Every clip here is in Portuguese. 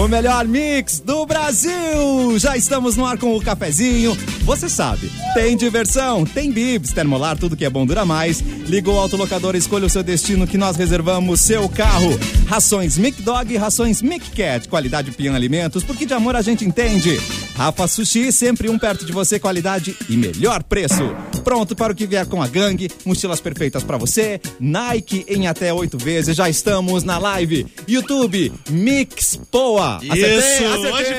O melhor mix do Brasil! Já estamos no ar com o cafezinho. Você sabe, tem diversão, tem bibs, termolar, tudo que é bom dura mais. Ligou o autolocador, escolha o seu destino que nós reservamos seu carro. Rações Mic Dog e rações Mic Cat. Qualidade Pian Alimentos, porque de amor a gente entende. Rafa Sushi, sempre um perto de você, qualidade e melhor preço. Pronto para o que vier com a gangue, mochilas perfeitas para você, Nike em até oito vezes. Já estamos na live. YouTube, Mix Poa. Acertei, Isso, acertei. hoje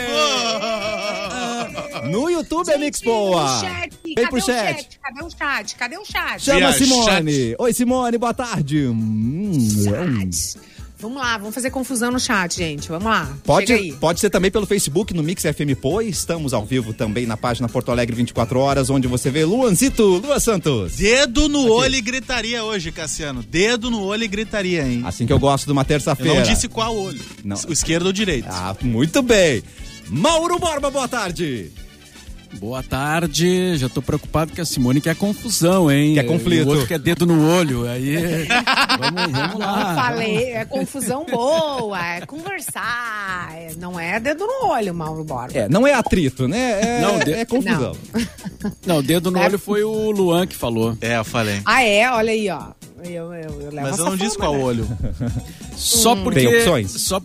foi. No YouTube é Mix Poa. Chat, Vem cadê pro o chat. Cadê o chat? Cadê o chat? Chama Via Simone. Oi, Simone, boa tarde. Hum, Chat. Vamos lá, vamos fazer confusão no chat, gente. Vamos lá. Chega Pode, aí. pode ser também pelo Facebook, no Mix FM Poa. Estamos ao vivo também na página Porto Alegre 24 horas, onde você vê Luanzito, Lua Santos. Dedo no olho e gritaria hoje, Cassiano. Dedo no olho e gritaria, hein? Assim que eu gosto de uma Eu terça-feira. não disse qual olho. Não. O esquerdo ou o direito. Ah, muito bem. Mauro Borba, boa tarde. Boa tarde, já tô preocupado que a Simone quer confusão, hein? Quer conflito. O outro quer dedo no olho, aí vamos, vamos lá. Falei, é confusão boa, é conversar, é- não é dedo no olho, Mauro Borba. É, não é atrito, né? É, Não, de- é confusão. Não, dedo no É. olho foi o Luan que falou. É, eu falei. Ah, é? Olha aí, ó. Eu, eu, eu levo Mas eu não disse fama, qual né? olho. Só porque Tem opções? Só,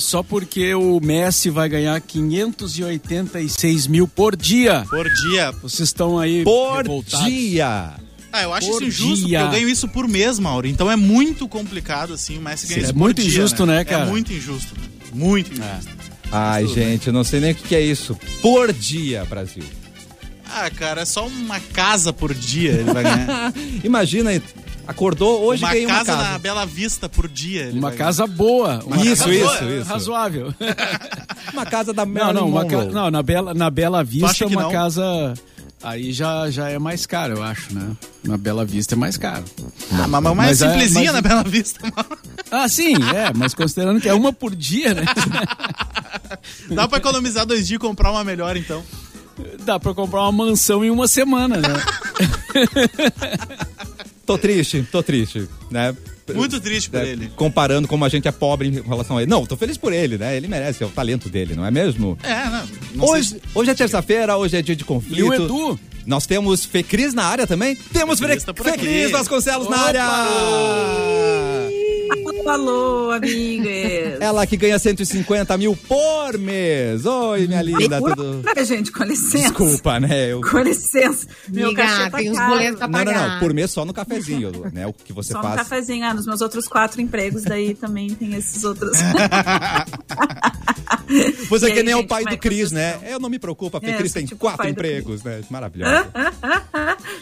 só porque o Messi vai ganhar 586 mil por dia. Por dia. Vocês estão aí Por revoltados. dia. Ah, eu acho Por isso injusto, dia. porque eu ganho isso por mês, Mauro. Então é muito complicado, assim, o Messi ganha Sim, isso é por muito dia, injusto, né, cara? É muito injusto. né? Muito injusto. Ai, tudo gente, eu não sei nem o que que é isso. Por dia, Brasil. Ah, cara, é só uma casa por dia ele vai ganhar. Imagina, acordou, hoje uma ganhei uma casa, casa. na Bela Vista por dia. Uma vai casa boa. Uma Isso, casa isso, boa, isso. Razoável. Uma casa da Não, Marilyn não, uma ca- não na, Bela, na Bela Vista uma não? casa. Aí já, já é mais caro, eu acho, né? Na Bela Vista é mais caro. Ah, mas, mas, Mas é- simplesinha mas- na Bela Vista. Ah, sim, é, mas considerando que é uma por dia, né? Dá pra economizar dois dias e comprar uma melhor, então. Dá pra comprar uma mansão em uma semana, né? Tô triste, tô triste, né? Muito triste por É, ele. Comparando como a gente é pobre em relação a ele. Não, tô feliz por ele, né? Ele merece, é o talento dele, não é mesmo? É, não. não sei Hoje, se- hoje é terça-feira, hoje é dia de E conflito. o Edu? Nós temos Fecris na área também? Temos Fecris tá Fecris. Vasconcelos na área! Alô, amigas. Ela que ganha 150 mil por mês. Oi, minha linda, tudo... né, gente? Com licença. Desculpa, né? Eu... Com licença. Meu cachê Amiga, tá tem os boletos pra Não, não, pagar. não. Por mês só no cafezinho, né? O que você Só faz. cafezinho. Ah, nos meus outros quatro empregos, daí também tem esses outros. Você E é que aí, nem o gente, pai como do é Cris, né? Eu não me preocupo, a É, Fecris sou tem tipo o quatro pai do empregos, né? Maravilhoso.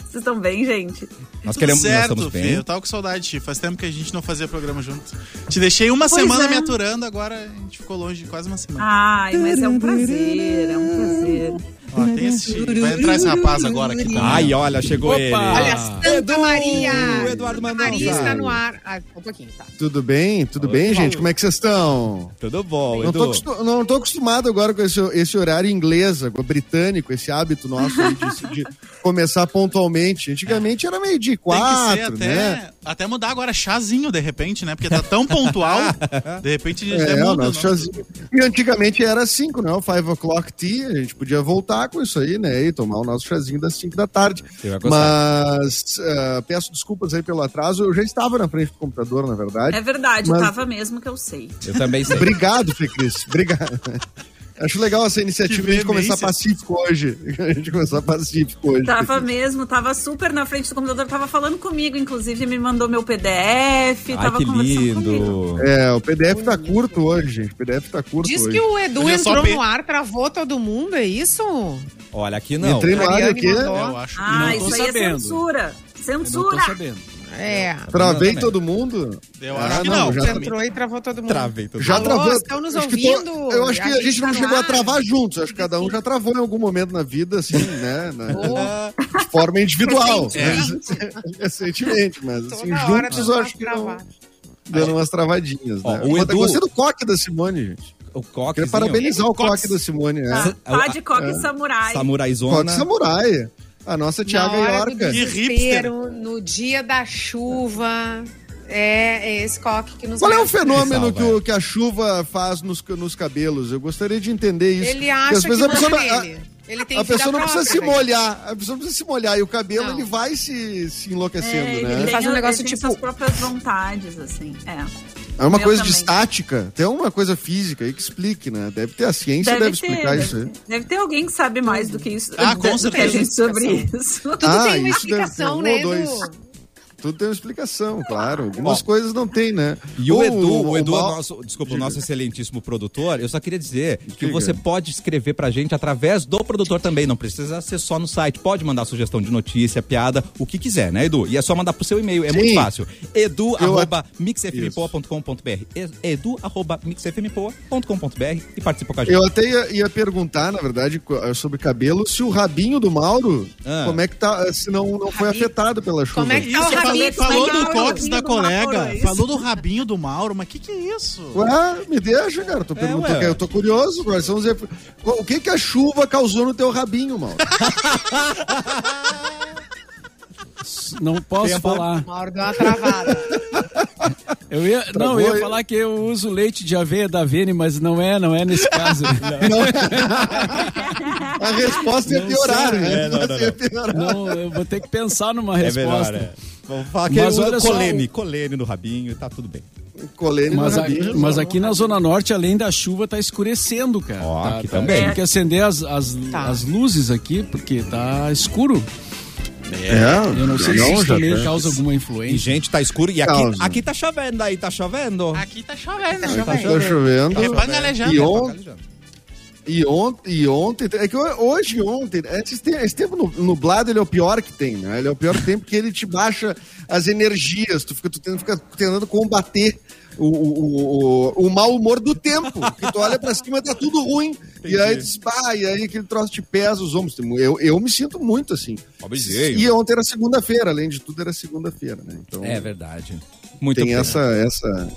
Vocês estão bem, gente? Nós Tudo queremos, nós certo, estamos Fê. bem. Eu tava com saudade de ti. Faz tempo que a gente não fazia programa junto. Te deixei uma Pois semana é. me aturando, agora a gente ficou longe de quase uma semana. Ai, mas é um prazer, é um prazer. Ó, tem esse... Vai entrar esse rapaz agora aqui também. Ai, olha, chegou Opa! ele. Olha, Santa Edu, Maria! o Eduardo Mendonça. Maria está no ar. Ah, um pouquinho, tá. Tudo bem? Tudo bem, gente? Como é que vocês estão? Tudo bom, Não Edu? tô, não tô acostumado agora com esse, esse horário inglês, agora britânico, esse hábito nosso de, de começar pontualmente. Antigamente era meio de Tem que ser quatro, até, né? até mudar agora chazinho, de repente, né? Porque tá tão pontual. de repente a gente até É, o muda. nosso não? chazinho. E antigamente era cinco, né? O five o'clock tea, a gente podia voltar com isso aí, né? E tomar o nosso chazinho das cinco da tarde. Você vai gostar. Mas ah, peço desculpas aí pelo atraso, eu já estava na frente do computador, na verdade. É verdade, Mas- eu tava mesmo que eu sei. Eu também sei. Obrigado, Fê Cris. Obrigado. Acho legal essa iniciativa de a gente começar pacífico hoje. A gente começar pacífico hoje. Tava mesmo, tava super na frente do computador, tava falando comigo, inclusive me mandou meu PDF, Ai, tava que conversando comigo. lindo. É, o PDF tá curto hoje, gente. O PDF tá curto Diz hoje. que o Edu é entrou P. no ar, travou todo mundo, é isso? Olha, aqui não. Entrei no ar aqui, mandou. Eu acho que Ah, Não tô isso aí sabendo. é censura. Eu não Censura. tô sabendo. É. travei todo mundo. Eu Ah, acho que não, não. já entrou e travou todo mundo. Travei tudo. Já Alô, travou. estão nos acho que tô- ouvindo? eu acho que A a gente gente não chegou a ar. travar juntos. Acho que cada um já travou em algum momento na vida, assim, né? na- de forma individual. Recentemente. Mas- recentemente, mas assim, toda juntos dando eu acho que não, travada. dando umas travadinhas. Ó, né? o Edu- Gostei do coque da Simone, gente. O Queria coquezinho. parabenizar o coque da Simone. É. A- tá de coque samurai. Samuraizona. Coque samurai. A nossa Tiaga do Yorca. Que hipster. desespero, no dia da chuva, É, é esse coque que nos Qual é o fenômeno que, o- que a chuva faz nos, nos cabelos? Eu gostaria de entender isso. Ele acha às vezes que a pessoa, nele. Ele tem a, pessoa não precisa se própria, né? molhar. A pessoa não precisa se molhar. E o cabelo, Não. ele vai se, se enlouquecendo, É, ele, né? Ele faz um negócio ele tem tipo- suas próprias vontades, assim. É. É uma coisa de também. estática. Tem uma coisa física aí que explique, né? Deve ter a ciência, deve, explicar deve, isso aí. deve ter alguém que sabe mais do que isso. Ah, com do que a certeza. gente sobre isso. Tudo Ah, tem uma isso deve ter explicação, um né, ou dois. Edu? Tudo tem uma explicação, claro. Algumas coisas não tem, né? E o Ou Edu, o Edu é mal- o nosso, desculpa, o nosso excelentíssimo produtor. Eu só queria dizer que Diga. você pode escrever pra gente através do produtor também. Não precisa ser só no site. Pode mandar sugestão de notícia, piada, o que quiser, né, Edu? E é só mandar pro seu e-mail. É Sim. muito fácil. Edu Eu- arroba mixfmpoa.com.br. Edu arroba mixfmpoa.com.br e participa com a gente. Eu até ia, ia perguntar, na verdade, eh, sobre cabelo, se o rabinho do Mauro, Ah. como é que tá, se não, não foi afetado pela chuva. Como é que tá o rabinho falou, falou do cox da do Mauro, colega, é falou do rabinho do Mauro, mas que que é isso? Ué, me deixa, cara. Tô perguntando, ué. eu tô curioso. Quais são os O que que a chuva causou no teu rabinho, Mauro? Não posso Tempo. falar. Mauro deu uma travada. Eu ia, não, eu ia aí? falar que eu uso leite de aveia da Vene, mas não é, não é nesse caso. A resposta ia Não piorar, né? É, não, A não, resposta ia piorar. Não, eu vou ter que pensar numa É resposta. melhor, é. Vamos falar que Mas é olha o só, colene, colene no rabinho e tá tudo bem. Colene no Mas, a- rabinho. mas aqui na Zona Norte, além da chuva, tá escurecendo, cara. Ó, Tá- aqui tá- também. Tem que acender as, as, Tá. as luzes aqui, porque tá escuro. É, Eu não sei se não, isso já também tá. causa alguma E, influência. gente, tá escuro. E aqui, Causa. aqui tá chovendo aí, tá chovendo. Aqui tá chovendo. Tá chovendo. É pangalejando. E, É on- e ontem, e ontem, é que hoje e ontem, esse, te- esse tempo nu- nublado ele é o pior que tem, né? Ele é o pior que tem porque ele te baixa as energias, tu fica, tu tenta, fica tentando combater o, o, o, o mau humor do tempo. Que tu olha pra cima, tá tudo ruim. E aí, diz, "Bah", e aí aquele troço te pesa os ombros. Eu, eu me sinto muito assim. Pobrezinho. E ontem era segunda-feira, além de tudo, era segunda-feira, né? Então É verdade. Muito tem pena. essa, essa,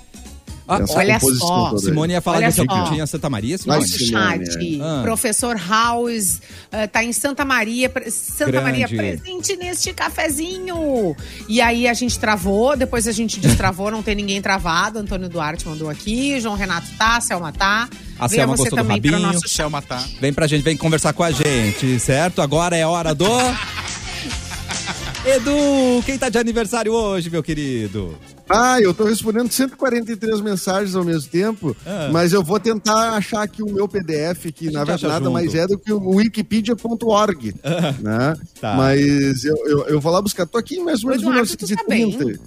essa olha só. Simone ia falar Olha que você só. tinha Santa Maria, Simone. Nosso chat. Ah. professor House, eh, tá em Santa Maria, Santa Grande. Maria presente neste cafezinho. E aí a gente travou, depois a gente destravou, não tem ninguém travado. Antônio Duarte mandou aqui, João Renato tá, Selma tá. A Venha Selma você gostou do rabinho. nosso Céu matar. Vem pra gente, vem conversar com a gente, certo? Agora é hora do. Edu, quem tá de aniversário hoje, meu querido? Ah, eu tô respondendo 143 mensagens ao mesmo tempo, Ah. mas eu vou tentar achar aqui o meu PDF, que na verdade nada junto. mais é do que o wikipedia.org, né? Tá. Mas eu, eu, eu vou lá buscar, tô aqui em mais ou menos Eduardo, tu tá 1930.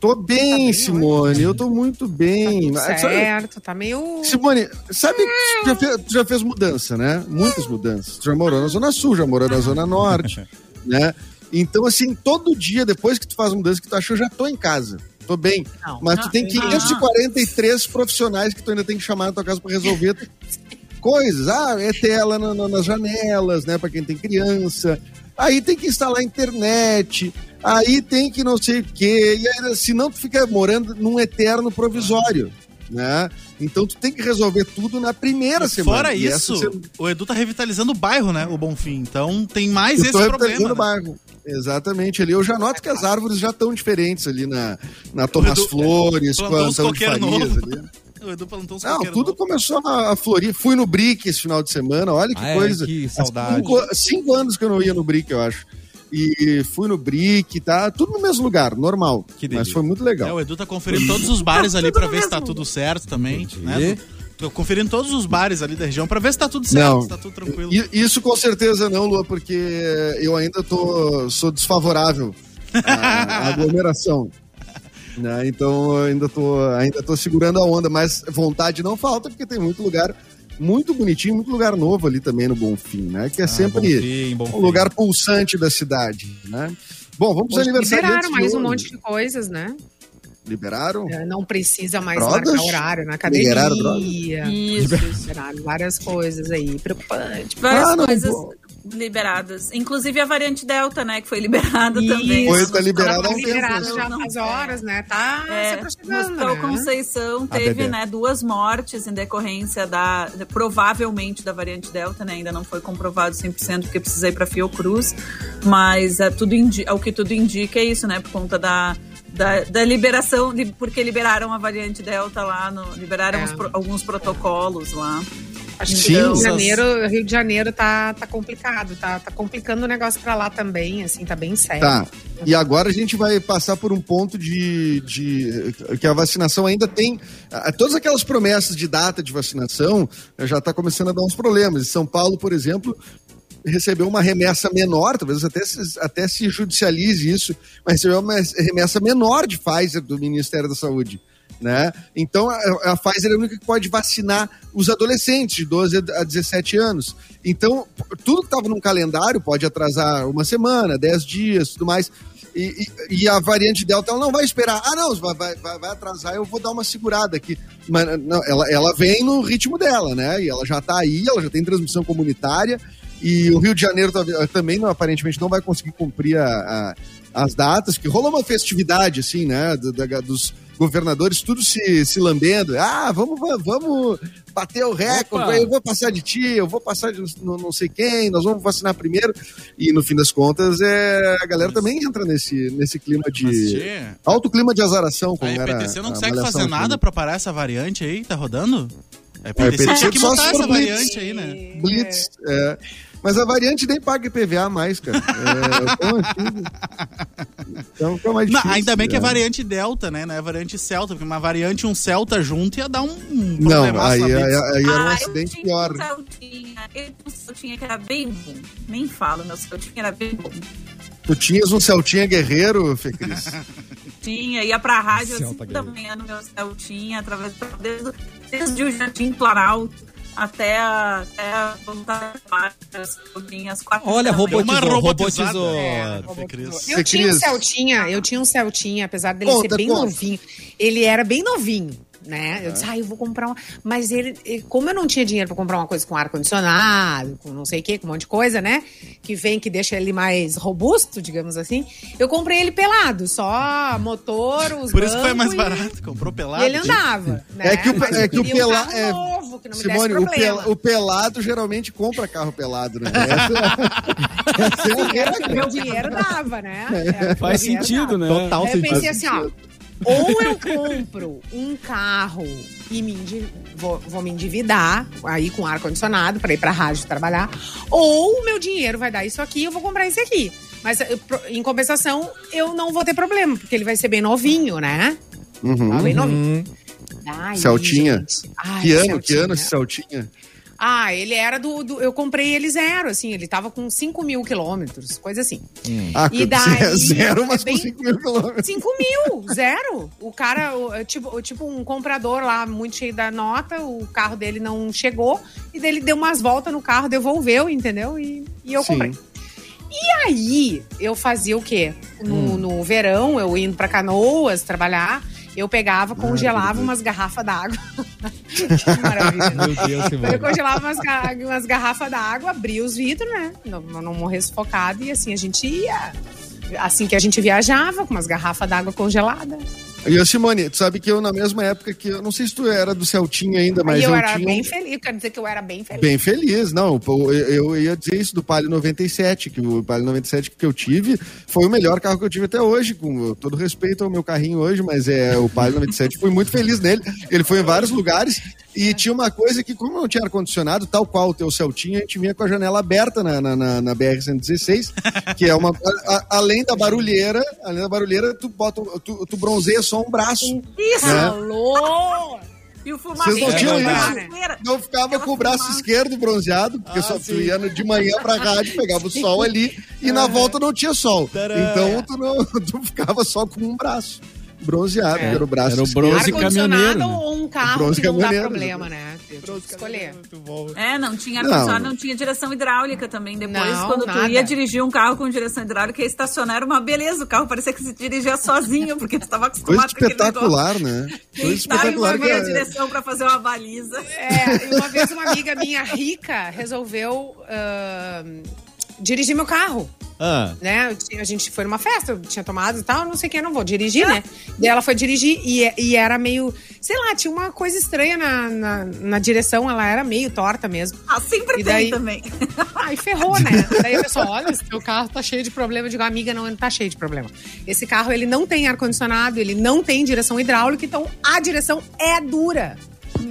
Tô bem, bem Simone, eu tô muito bem. Sabe- certo, tá meio. Simone, sabe que tu já, fez, tu já fez mudança, né? Muitas mudanças. Tu já morou na Zona Sul, já morou na Zona Norte, né? Então, assim, todo dia, depois que tu faz mudança, que tu achou, já tô em casa. Tô bem. Não. Mas tu Não, tem não. 543 profissionais que tu ainda tem que chamar na tua casa pra resolver coisas. Ah, é tela na- na- nas janelas, né? Pra quem tem criança. Aí tem que instalar internet. Aí tem que não sei o quê. E aí, senão tu fica morando num eterno provisório, né? Então tu tem que resolver tudo na primeira semana. Fora E isso, semana- o Edu tá revitalizando o bairro, né? O Bonfim. Então tem mais eu esse tô problema. representando o né? bairro. Exatamente ali. Eu já noto que as árvores já estão diferentes ali na, na Tomás Edu Flores, com a Antônio de Farias novo. ali. O Edu plantou uns Não, tudo novos. começou a, a florir. Fui no Brick esse final de semana, olha que Ah, é? coisa. Que Há saudade. Cinco, cinco anos que eu não ia no Brick, eu acho. E fui no Brick, tá? Tudo no mesmo lugar, normal. Que Mas delícia. foi muito É, legal. o Edu tá conferindo todos os bares ali no ver se tá tudo certo também. Entendi. Né? Tô conferindo todos os bares ali da região pra ver se tá tudo certo, Não. se tá tudo tranquilo. Isso com certeza não, Lua, porque eu ainda tô, sou desfavorável à, à aglomeração. Né? Então eu ainda tô, ainda tô segurando a onda, mas vontade não falta, porque tem muito lugar muito bonitinho, muito lugar novo ali também no Bonfim, né? Que é sempre Bonfim, Bonfim. um lugar pulsante da cidade, né? Bom, vamos Hoje aniversariantes liberaram de mais um monte de coisas, né? Liberaram? É, Não precisa mais Drogas? marcar horário na academia. Liberaram drogas? Isso. Liberaram várias coisas aí. Preocupante. Várias Ah, não, coisas. Liberadas. Inclusive a variante Delta, né? Que foi liberada Isso. também. Foi, tá liberada há um tempo. liberado já Não, faz horas, né? Tá se É, aproximando, Hospital né? Conceição teve né, duas mortes em decorrência da, provavelmente da variante Delta, né? Ainda não foi comprovado 100% porque precisei para Fiocruz, mas é, tudo indi- o que tudo indica é isso, né? Por conta da, da, da liberação, de, porque liberaram a variante Delta lá, no, liberaram É. os pro- alguns protocolos lá. Acho que Sim. Rio de Janeiro, Rio de Janeiro tá, tá complicado, tá, tá complicando o negócio pra lá também, assim, tá bem sério. Tá. E agora a gente vai passar por um ponto de, de que a vacinação ainda tem. Todas aquelas promessas de data de vacinação eh, já está começando a dar uns problemas. Em São Paulo, por exemplo, recebeu uma remessa menor, talvez até se, até se judicialize isso, mas recebeu uma remessa menor de Pfizer do Ministério da Saúde. Né? Então a, a Pfizer é a única que pode vacinar os adolescentes de 12 a 17 anos. Então, tudo que estava num calendário pode atrasar uma semana, 10 dias, tudo mais. E, e- e a variante Delta ela não vai esperar. Ah, não, vai, vai, vai- atrasar, eu vou dar uma segurada aqui. Mas não, ela, ela vem no ritmo dela, né? E ela já está aí, ela já tem transmissão comunitária. E o Rio de Janeiro tá- também, não, aparentemente, não vai conseguir cumprir a- a- as datas, que rolou uma festividade, assim, né? do- da- dos governadores, tudo se, se lambendo. Ah, vamos, vamos, bater o recorde, Opa! eu vou passar de ti, eu vou passar de não, não sei quem, nós vamos vacinar primeiro. E no fim das contas, é, a galera também entra nesse, nesse clima de. Alto clima de azaração, a como era. EPTC não a consegue fazer nada pra parar essa variante aí? Tá rodando? A A EPTC EPTC tinha que botar essa blitz. variante aí, né? Blitz. é. Mas a variante nem paga IPVA mais, cara. É, tão antigo. Então fica mais Não, difícil, ainda bem que é né? variante Delta, né? Não é variante Celta, porque uma variante e um Celta junto ia dar um, um Não, aí, aí, Blitz. aí era um Ah, acidente eu tinha pior. um Celtinha, eu tinha um Celtinha que era bem bom. Nem falo, meu Celtinha era bem bom. Tu tinhas um Celtinha Guerreiro, Fê Cris? Tinha, ia pra rádio às Celta 5 da manhã no meu Celtinha, através do, desde, desde o Jardim Planalto até a, até a vontade às às quatro Olha, robotizou, robotizou. É, Cris. Eu tinha um. Celtinha, eu tinha um Celtinha, apesar dele Conta, ser bem conta. novinho. Ele era bem novinho, né? Eu disse, ah, eu vou comprar uma. Mas ele, como eu não tinha dinheiro pra comprar uma coisa com ar-condicionado, com não sei o quê, com um monte de coisa, né? Que vem, que deixa ele mais robusto, digamos assim. Eu comprei ele pelado, só motor, os Por isso que foi mais e- barato, comprou pelado. E ele andava, né? É que o, Mas é que o queria um pelado. carro novo, que não me Simone, o, pel- o pelado geralmente compra carro pelado, né? Essa, essa é a regra. meu dinheiro dava, né? Era que Faz sentido, dava. né? Total Aí eu sentido. pensei assim, ó. Ou eu compro um carro e me vou, vou me endividar aí com ar-condicionado para ir pra rádio trabalhar, ou o meu dinheiro vai dar isso aqui e eu vou comprar esse aqui. Mas pro- em compensação, eu não vou ter problema, porque ele vai ser bem novinho, né? Uhum. Tá bem novinho. Ai, Celtinha. Ai, Que ano, que Celtinha. ano esse Celtinha? Ah, ele era do, do- Eu comprei ele zero, assim. Ele tava com 5 mil quilômetros, coisa assim. Ah, E daí- zero, mas é bem- com 5 mil quilômetros. 5 mil, zero. O cara, o- tipo, tipo um comprador lá, muito cheio da nota, o carro dele não chegou, e dele deu umas voltas no carro, devolveu, entendeu? E, e eu Sim. comprei. E aí, eu fazia o quê? No, no verão, eu indo pra Canoas trabalhar, eu pegava, congelava umas garrafas d'água. que maravilha. né? Meu Deus, Eu congelava umas, ga- umas garrafas d'água, abria os vidros, né? Não, não não morrer sufocado. E assim a gente ia. Assim que a gente viajava, com umas garrafas d'água congelada. E a Simone, tu sabe que eu, na mesma época que. Eu não sei se tu era do Celtinha ainda, mas eu, eu, era tinha. bem feliz, quero dizer que eu era bem feliz. Bem feliz, não. Eu, eu ia dizer isso do Palio 97, que o Palio 97 que eu tive foi o melhor carro que eu tive até hoje, com todo respeito ao meu carrinho hoje, mas é o Palio 97, fui muito feliz nele. Ele foi em vários lugares e tinha uma coisa que, como não tinha ar-condicionado, tal qual o teu Celtinha, a gente vinha com a janela aberta na, na, na, na BR-116, que é uma. a- além da barulheira, além da barulheira, tu, bota, tu, tu bronzeia só um braço. Isso! É. Alô! E o fumaça. Vocês não tinham isso? Não ficava com o braço esquerdo bronzeado, porque Ah, só tu ia de manhã pra rádio, pegava o sol ali e na volta não tinha sol. Tcharam. Então tu, não, tu ficava só com um braço bronzeado, que era o braço Era o esquerdo. bronze caminhoneiro, Ar-condicionado né? ou um carro Bronze que não dá caminhoneiro, problema, né? Eu tive que escolher. É, não tinha Não. ar-condicionado, não. tinha direção hidráulica também. Depois, Não, quando nada. tu ia dirigir um carro com direção hidráulica, ia estacionar era uma beleza. O carro parecia que se dirigia sozinho, porque tu estava Coisa acostumado com aquele negócio. espetacular, né? Coisa sabe espetacular. que a é- direção pra fazer uma baliza. É, e uma vez uma amiga minha rica resolveu ah, dirigir meu carro. Ah. né? A gente foi numa festa, eu tinha tomado e tal, não sei o que, eu não vou dirigir, né? Daí ela foi dirigir e, e era meio, sei lá, tinha uma coisa estranha na, na, na direção, ela era meio torta mesmo. Ah, sempre E tem daí- também. Ai, ferrou, né? Daí a pessoa, olha, esse teu carro tá cheio de problema. Eu digo, amiga, não, ele tá cheio de problema. Esse carro, ele não tem ar-condicionado, ele não tem direção hidráulica, então a direção é dura.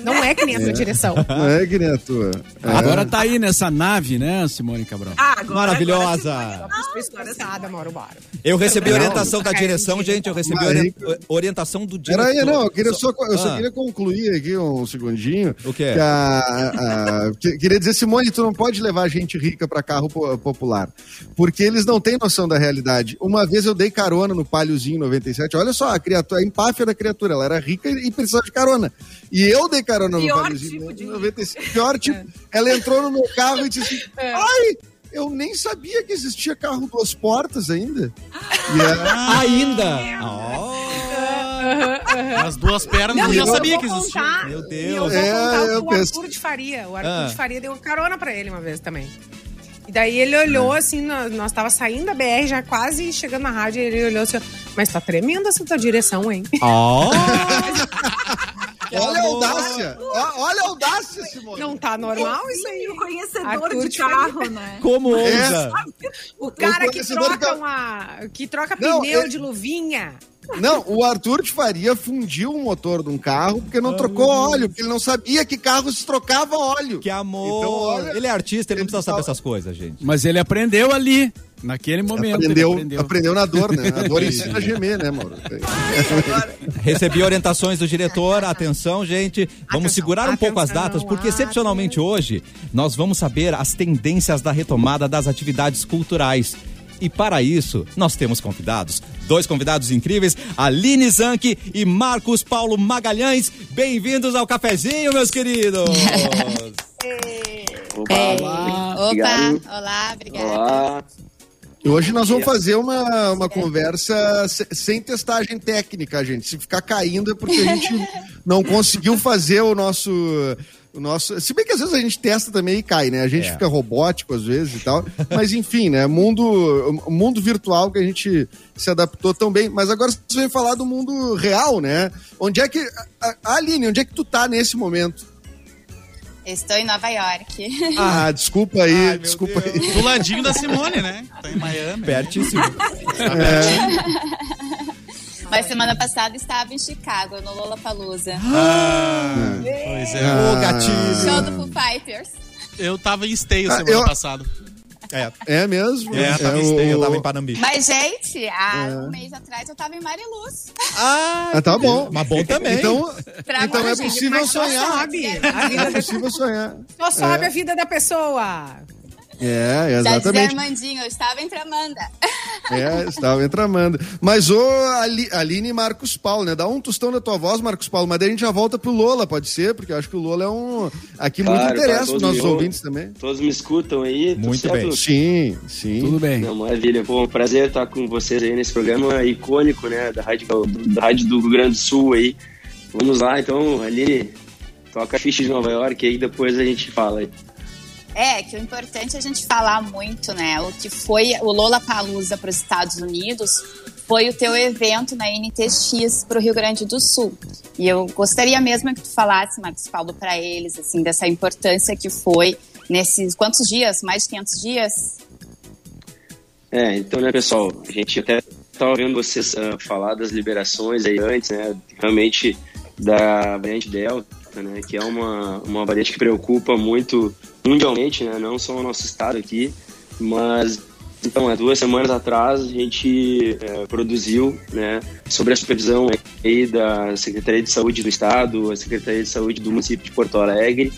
Não é que nem a tua direção. Não é que nem a tua. É. Agora tá aí nessa nave, né, Simone Cabral? Ah, agora, Maravilhosa. agora Mauro Baro. Eu recebi Não, orientação da não. direção, gente. Eu recebi Ah, ori- orientação do diretor. Peraí, não, eu, queria só, eu só Ah. queria concluir aqui um segundinho. O quê? Que a- a- que- queria dizer, Simone, tu não pode levar gente rica pra carro po- popular. Porque eles não têm noção da realidade. Uma vez eu dei carona no Paliozinho 97. Olha só, a criatura, a empáfia da criatura. Ela era rica e e precisava de carona. E eu dei carona no Pior Paliozinho tipo de 97. Pior tipo. Ela entrou no meu carro e disse assim: Ai! Eu nem sabia que existia carro duas portas ainda. E é- Ainda! Oh, As duas pernas Não, eu já sabia que existia. contar- Meu E eu Deus. vou É, contar eu o penso- Arthur de Faria. O Arthur Ah. de Faria deu carona pra ele uma vez também. E daí ele olhou assim, nós, nós tava saindo da BR, já quase chegando na rádio, e ele olhou assim, mas tá tremenda essa tua direção, hein? oh. olha a audácia! Olha a audácia, Simone! Não tá normal isso aí? O conhecedor Arthur de carro, né? Como ousa? O cara que troca uma. que troca Não, pneu é- de luvinha. Não, o Arthur de Faria fundiu o motor de um carro porque não trocou óleo, porque ele não sabia que carro se trocava óleo. Que amor. Então, olha, ele é artista, ele não ele precisa saber essas coisas, gente. Mas ele aprendeu ali, naquele momento. Aprendeu, ele aprendeu. na dor, né? A dor ensina a gemer, né, Mauro? Recebi orientações do diretor. Atenção, gente. Vamos Atenção, segurar um pouco as atenção, datas, porque excepcionalmente hoje nós vamos saber as tendências da retomada das atividades culturais. E para isso, nós temos convidados. Dois convidados incríveis, Aline Zanck e Marcos Paulo Magalhães. Bem-vindos ao cafezinho, meus queridos. Opa, Obrigado. olá, obrigada. Olá. E hoje nós vamos fazer uma, uma conversa se- sem testagem técnica, gente. Se ficar caindo é porque a gente não conseguiu fazer o nosso. O nosso, se bem que às vezes a gente testa também e cai, né? A gente É. fica robótico às vezes e tal. Mas enfim, né? Mundo, mundo virtual que a gente se adaptou tão bem. Mas agora você vem falar do mundo real, né? Onde é que. Aline, onde é que tu tá nesse momento? Estou em Nova York. Ah, desculpa aí, Ai, desculpa Deus. aí. Do ladinho da Simone, né? Tá em Miami. Pertíssimo. Mas semana passada estava em Chicago, no Lollapalooza. Ah, pois é. Ô, gatilho. Show do Foo Fighters. Eu tava em esteio Ah, semana eu- passada. É, É mesmo? é, tava em o- esteio, eu tava em Panambi. Mas, gente, há um mês atrás eu estava em Mariluz. Ah, Ah, tá bom. Mas bom também. Então, Pra então é possível só sonhar. sobe. A É vida possível sonhar. só sobe a vida da pessoa. É, Já dizia exatamente. Armandinho, eu estava entre Amanda. É, estava entramando. Mas ô Ali- Aline e Marcos Paulo, né? Dá um tostão da tua voz, Marcos Paulo, mas daí a gente já volta pro Lola, pode ser? Porque eu acho que o Lola é um. Aqui muito Claro, interessa claro, os nossos ouvintes também. Todos me escutam aí. tudo Muito certo? bem. Sim, sim. Tudo bem. Não, maravilha. Pô, um prazer estar com vocês aí nesse programa icônico, né? Da Rádio, da Rádio do Rio Grande do Sul aí. Vamos lá, então, Aline, toca a ficha de Nova York aí, depois a gente fala aí. É, que o importante é a gente falar muito, né? O que foi o Lollapalooza para os Estados Unidos foi o teu evento na NTX para o Rio Grande do Sul. E eu gostaria mesmo que tu falasse, Marcos Paulo, para eles, assim, dessa importância que foi nesses quantos dias? Mais de 500 dias? É, então, né, pessoal, a gente até estava vendo vocês ah, falar das liberações aí antes, né, realmente da variante Delta, né, que é uma, uma variante que preocupa muito mundialmente, né, não só o nosso estado aqui, mas, então, há duas semanas atrás a gente eh, produziu, né, sobre a supervisão aí da Secretaria de Saúde do Estado, a Secretaria de Saúde do município de Porto Alegre,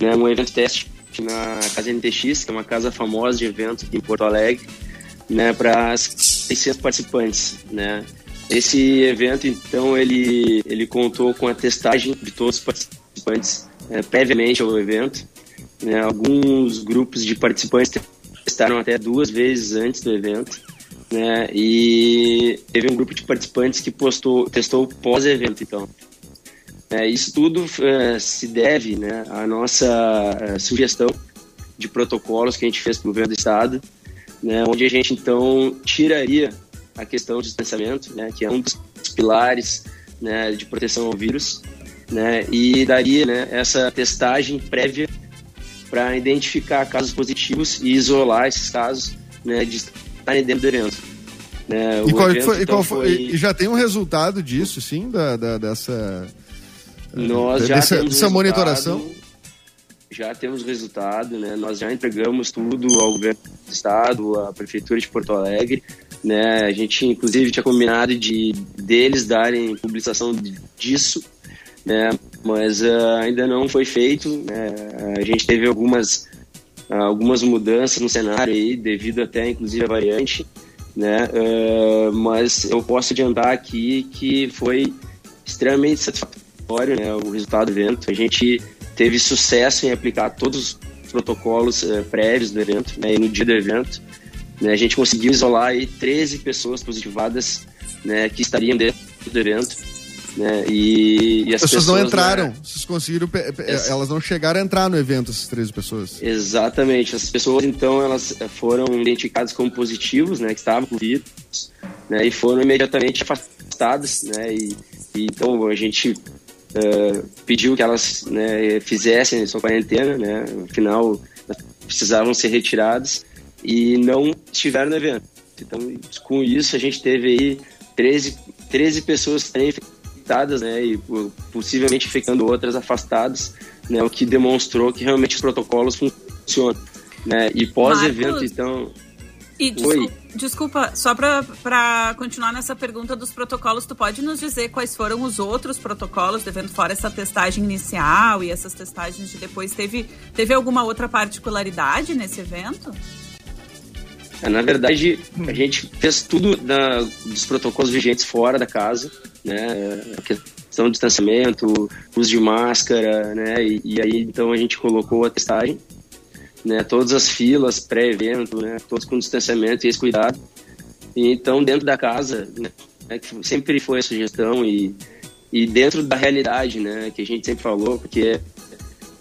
né, um evento teste na Casa NTX, que é uma casa famosa de evento aqui em Porto Alegre, né, para 600 participantes, né. Esse evento, então, ele, ele contou com a testagem de todos os participantes eh, previamente ao evento. Né, alguns grupos de participantes testaram até duas vezes antes do evento. Né, e teve um grupo de participantes que postou, testou pós-evento, então. É, isso tudo eh, se deve né, à nossa eh, sugestão de protocolos que a gente fez para o governo do Estado né, onde a gente então tiraria a questão do distanciamento, né, que é um dos pilares né, de proteção ao vírus, né, e daria né, essa testagem prévia para identificar casos positivos e isolar esses casos né, de estarem dentro do evento. Né, E, qual evento, foi- e então, qual foi- e já tem um resultado disso, sim, da, da- dessa. Nós já dessa, temos dessa monitoração? Já temos resultado, né? Nós já entregamos tudo ao governo do estado, à prefeitura de Porto Alegre, né? A gente inclusive tinha combinado de deles darem publicação disso, né? Mas ah, ainda não foi feito, né? A gente teve algumas ah, algumas mudanças no cenário aí, devido até inclusive à variante, né? Ah, mas eu posso adiantar aqui que foi extremamente satisfatório, né? O resultado do evento. A gente teve sucesso em aplicar todos os protocolos prévios do evento, né? E no dia do evento, né? A gente conseguiu isolar aí 13 pessoas positivadas, né? Que estariam dentro do evento, né? E, e As as pessoas não né, entraram. Vocês conseguiram. Essa- Elas não chegaram a entrar no evento, essas 13 pessoas. Exatamente. As pessoas, então, elas eh, foram identificadas como positivos, né, que estavam com vírus, né, e foram imediatamente afastadas, né, e, e então a gente eh, pediu que elas né, fizessem sua quarentena, né, afinal precisavam ser retiradas e não estiveram no evento. Então, com isso, a gente teve aí 13, 13 pessoas também infectadas, né, e po- possivelmente infectando outras afastadas, né, o que demonstrou que realmente os protocolos funcionam, né, e pós-evento, então... E desculpa, desculpa, só para continuar nessa pergunta dos protocolos, tu pode nos dizer quais foram os outros protocolos, devendo fora essa testagem inicial e essas testagens de depois? Teve, teve alguma outra particularidade nesse evento? É, Na verdade, a gente fez tudo da- dos protocolos vigentes fora da casa, né? A questão do distanciamento, uso de máscara, né? E, e aí, então, a gente colocou a testagem, né? Todas as filas pré-evento, né? Todos com distanciamento e esse cuidado. E, então, dentro da casa, né? é que sempre foi a sugestão e, e dentro da realidade, né? Que a gente sempre falou, porque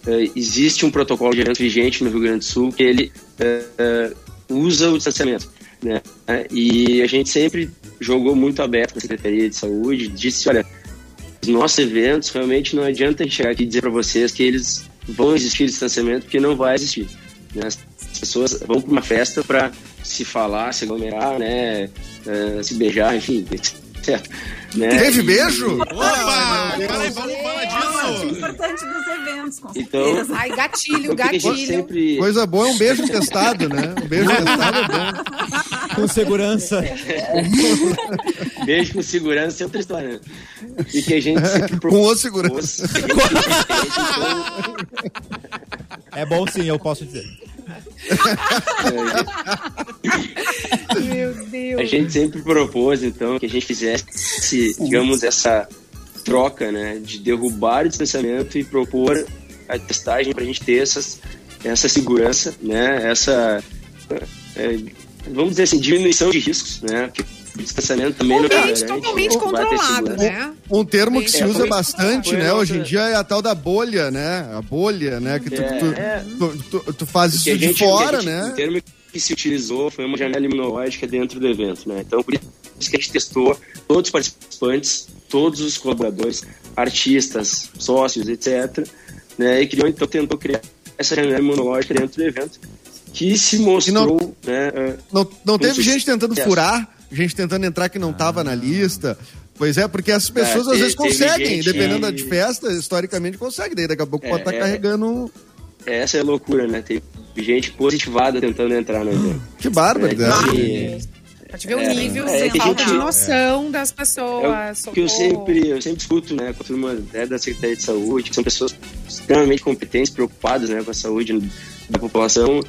eh, existe um protocolo de evento vigente no Rio Grande do Sul que ele usa o distanciamento. Né? E a gente sempre jogou muito aberto com a Secretaria de Saúde, disse, olha, os nossos eventos realmente não adianta chegar aqui e dizer para vocês que eles vão existir distanciamento, porque não vai existir. né? As pessoas vão para uma festa para se falar, se aglomerar, né? eh, se beijar, enfim? Né? Teve E- beijo? Opa! Peraí, vamos falar Parte disso! importante dos eventos, com Então- certeza. Ai, gatilho, gatilho. sempre Coisa boa é um beijo testado, né? Um beijo testado é bom. Com segurança. Beijo com segurança é outra história. né? E que a gente sempre Com o segurança. É bom sim, eu posso dizer. Meu Deus. A gente sempre propôs, então, que a gente fizesse, digamos, essa troca, né, de derrubar o distanciamento e propor a testagem para a gente ter essas, essa segurança, né, essa, é, vamos dizer assim, diminuição de riscos, né, distanciamento também Um não ambiente garante, totalmente né, controlado, né? Um termo que se É, usa foi- bastante, né? Hoje em dia é a tal da bolha, né? A bolha, né? Que tu, É, tu, é. tu, tu- tu faz isso de fora, gente- né? O termo que se utilizou foi uma janela imunológica dentro do evento, né? Então, por isso que a gente testou todos os participantes, todos os colaboradores, artistas, sócios, etc. Né? E criou, então, tentou criar essa janela imunológica dentro do evento, que se mostrou, né? eh, Não, não teve gente tentando furar, gente tentando entrar que não tava na lista. Pois é, porque as pessoas É, às vezes conseguem, gente- dependendo da de festa, historicamente consegue. Daí daqui a pouco É, pode estar é. carregando. um- essa é a loucura, né? Tem gente positivada tentando entrar no evento. Que barbaridade. Né? Pra te ver o É, nível é, que a falta gente- de noção das É pessoas. que eu sempre, eu sempre escuto, né, com a turma né, da Secretaria de Saúde, que são pessoas extremamente competentes, preocupadas, né, com a saúde da população,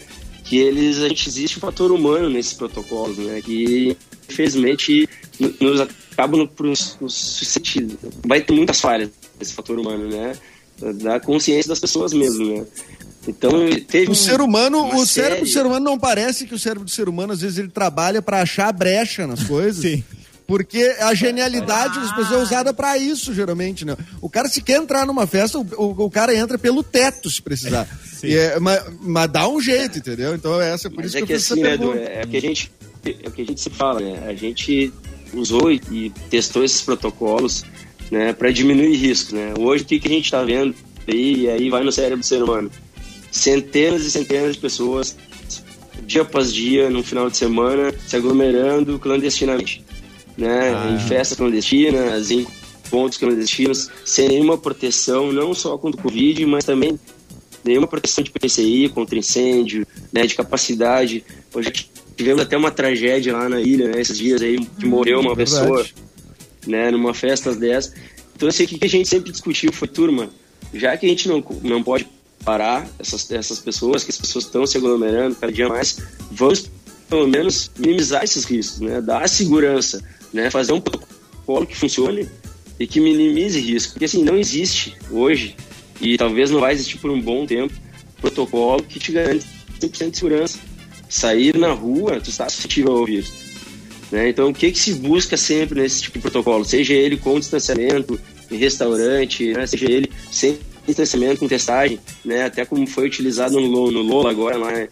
que eles, a gente existe um fator humano nesses protocolos, né, que infelizmente no- nos acaba no, nos, nos suscetíveis. Vai ter muitas falhas esse fator humano, né, da consciência das pessoas mesmo, né. Então, teve O ser humano, uma o cérebro do série- ser humano não parece que o cérebro do ser humano, às vezes, ele trabalha para achar brecha nas coisas. Sim. Porque a genialidade das pessoas é usada pra isso, geralmente, né? O cara, se quer entrar numa festa, o, o, o cara entra pelo teto, se precisar. E é, mas, mas dá um jeito, entendeu? Então, essa é por Mas isso é que, que eu fiz assim, essa né, Edu, pergunta. é o que a gente, é o que a gente se fala, né? A gente usou e, testou esses protocolos, né, para diminuir risco, né? Hoje o que, que a gente está vendo aí, e aí vai no cérebro do ser humano, centenas e centenas de pessoas dia após dia, no final de semana, se aglomerando clandestinamente, né? Ah. Em festas clandestinas, em pontos clandestinos, sem nenhuma proteção, não só contra o Covid, mas também nenhuma proteção de PCI contra incêndio, né, de capacidade. Hoje tivemos até uma tragédia lá na ilha, né, esses dias aí, que morreu uma Verdade. pessoa, né, numa festa dessa. Então, assim, o que a gente sempre discutiu foi, turma, já que a gente não, não pode parar essas, essas pessoas, que as pessoas estão se aglomerando cada dia mais, vamos pelo menos minimizar esses riscos, né, dar segurança, né, fazer um protocolo que funcione e que minimize risco. Porque, assim, não existe hoje, e talvez não vai existir por um bom tempo, protocolo que te garante 100% de segurança. Sair na rua, tu está suscetível ao vírus. Né? Então, o que, que se busca sempre nesse tipo de protocolo? Seja ele com distanciamento em restaurante, né? seja ele sem distanciamento com testagem, né? até como foi utilizado no, no Lola agora lá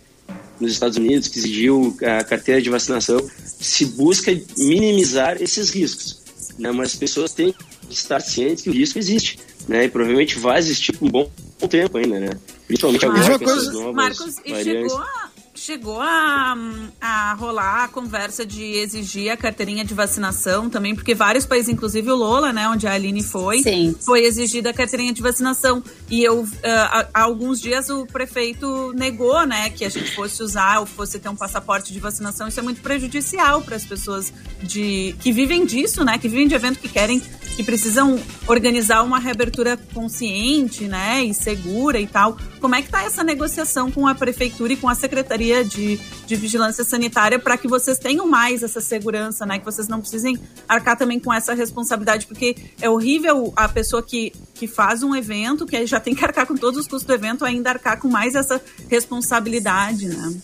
nos Estados Unidos, que exigiu a carteira de vacinação, se busca minimizar esses riscos. Né? Mas as pessoas têm que estar cientes que o risco existe. Né? E provavelmente vai existir por um bom tempo ainda, né? Principalmente agora com essas novas Marcos, e variantes. chegou a, chegou a, a rolar a conversa de exigir a carteirinha de vacinação também, porque vários países, inclusive o Lola, né, onde a Aline foi, Sim. foi exigida a carteirinha de vacinação. E eu, ah, há há alguns dias o prefeito negou, né, que a gente fosse usar ou fosse ter um passaporte de vacinação. Isso é muito prejudicial para as pessoas de que vivem disso, né, que vivem de evento que querem, que precisam organizar uma reabertura consciente, né, e segura e tal. Como é que tá essa negociação com a prefeitura e com a secretaria de, de vigilância sanitária para que vocês tenham mais essa segurança, né, que vocês não precisem arcar também com essa responsabilidade, porque é horrível a pessoa que, que faz um evento, que já tem que arcar com todos os custos do evento, ainda arcar com mais essa responsabilidade, né?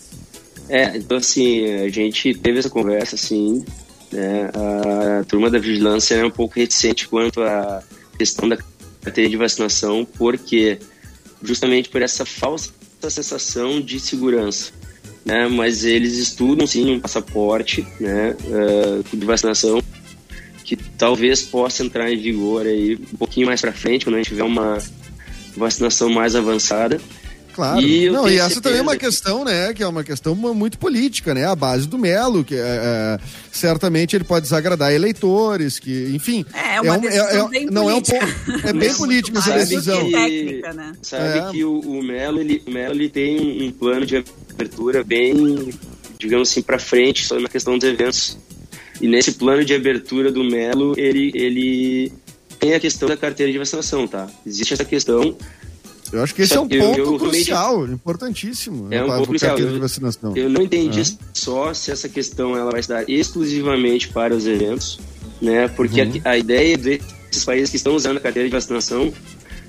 É, então assim, a gente teve essa conversa, assim, né, a turma da vigilância é um pouco reticente quanto à questão da carteira de vacinação, porque justamente por essa falsa sensação de segurança, né, mas eles estudam, sim, um passaporte, né, eh, de vacinação, que talvez possa entrar em vigor aí um pouquinho mais para frente, quando a gente tiver uma vacinação mais avançada, Claro. E não, e essa também é uma questão, né? Que é uma questão muito política, né? A base do Melo, que é, é, certamente ele pode desagradar eleitores, que, enfim. É, uma um- decisão bem não é um política. pouco. É bem política essa do que decisão. técnica, né? Sabe É. que o, o Melo, ele, o Melo ele tem um, um plano de abertura bem, digamos assim, para frente só na questão dos eventos. E nesse plano de abertura do Melo, ele, ele tem a questão da carteira de vacinação, tá? Existe essa questão. Eu acho que esse é um eu- ponto eu realmente- crucial, importantíssimo. É um pouco pra crucial. carteira de Eu- vacinação. Eu não entendi só se essa questão ela vai se dar exclusivamente para os eventos, né? Porque Uhum. a, a ideia desses países que estão usando a carteira de vacinação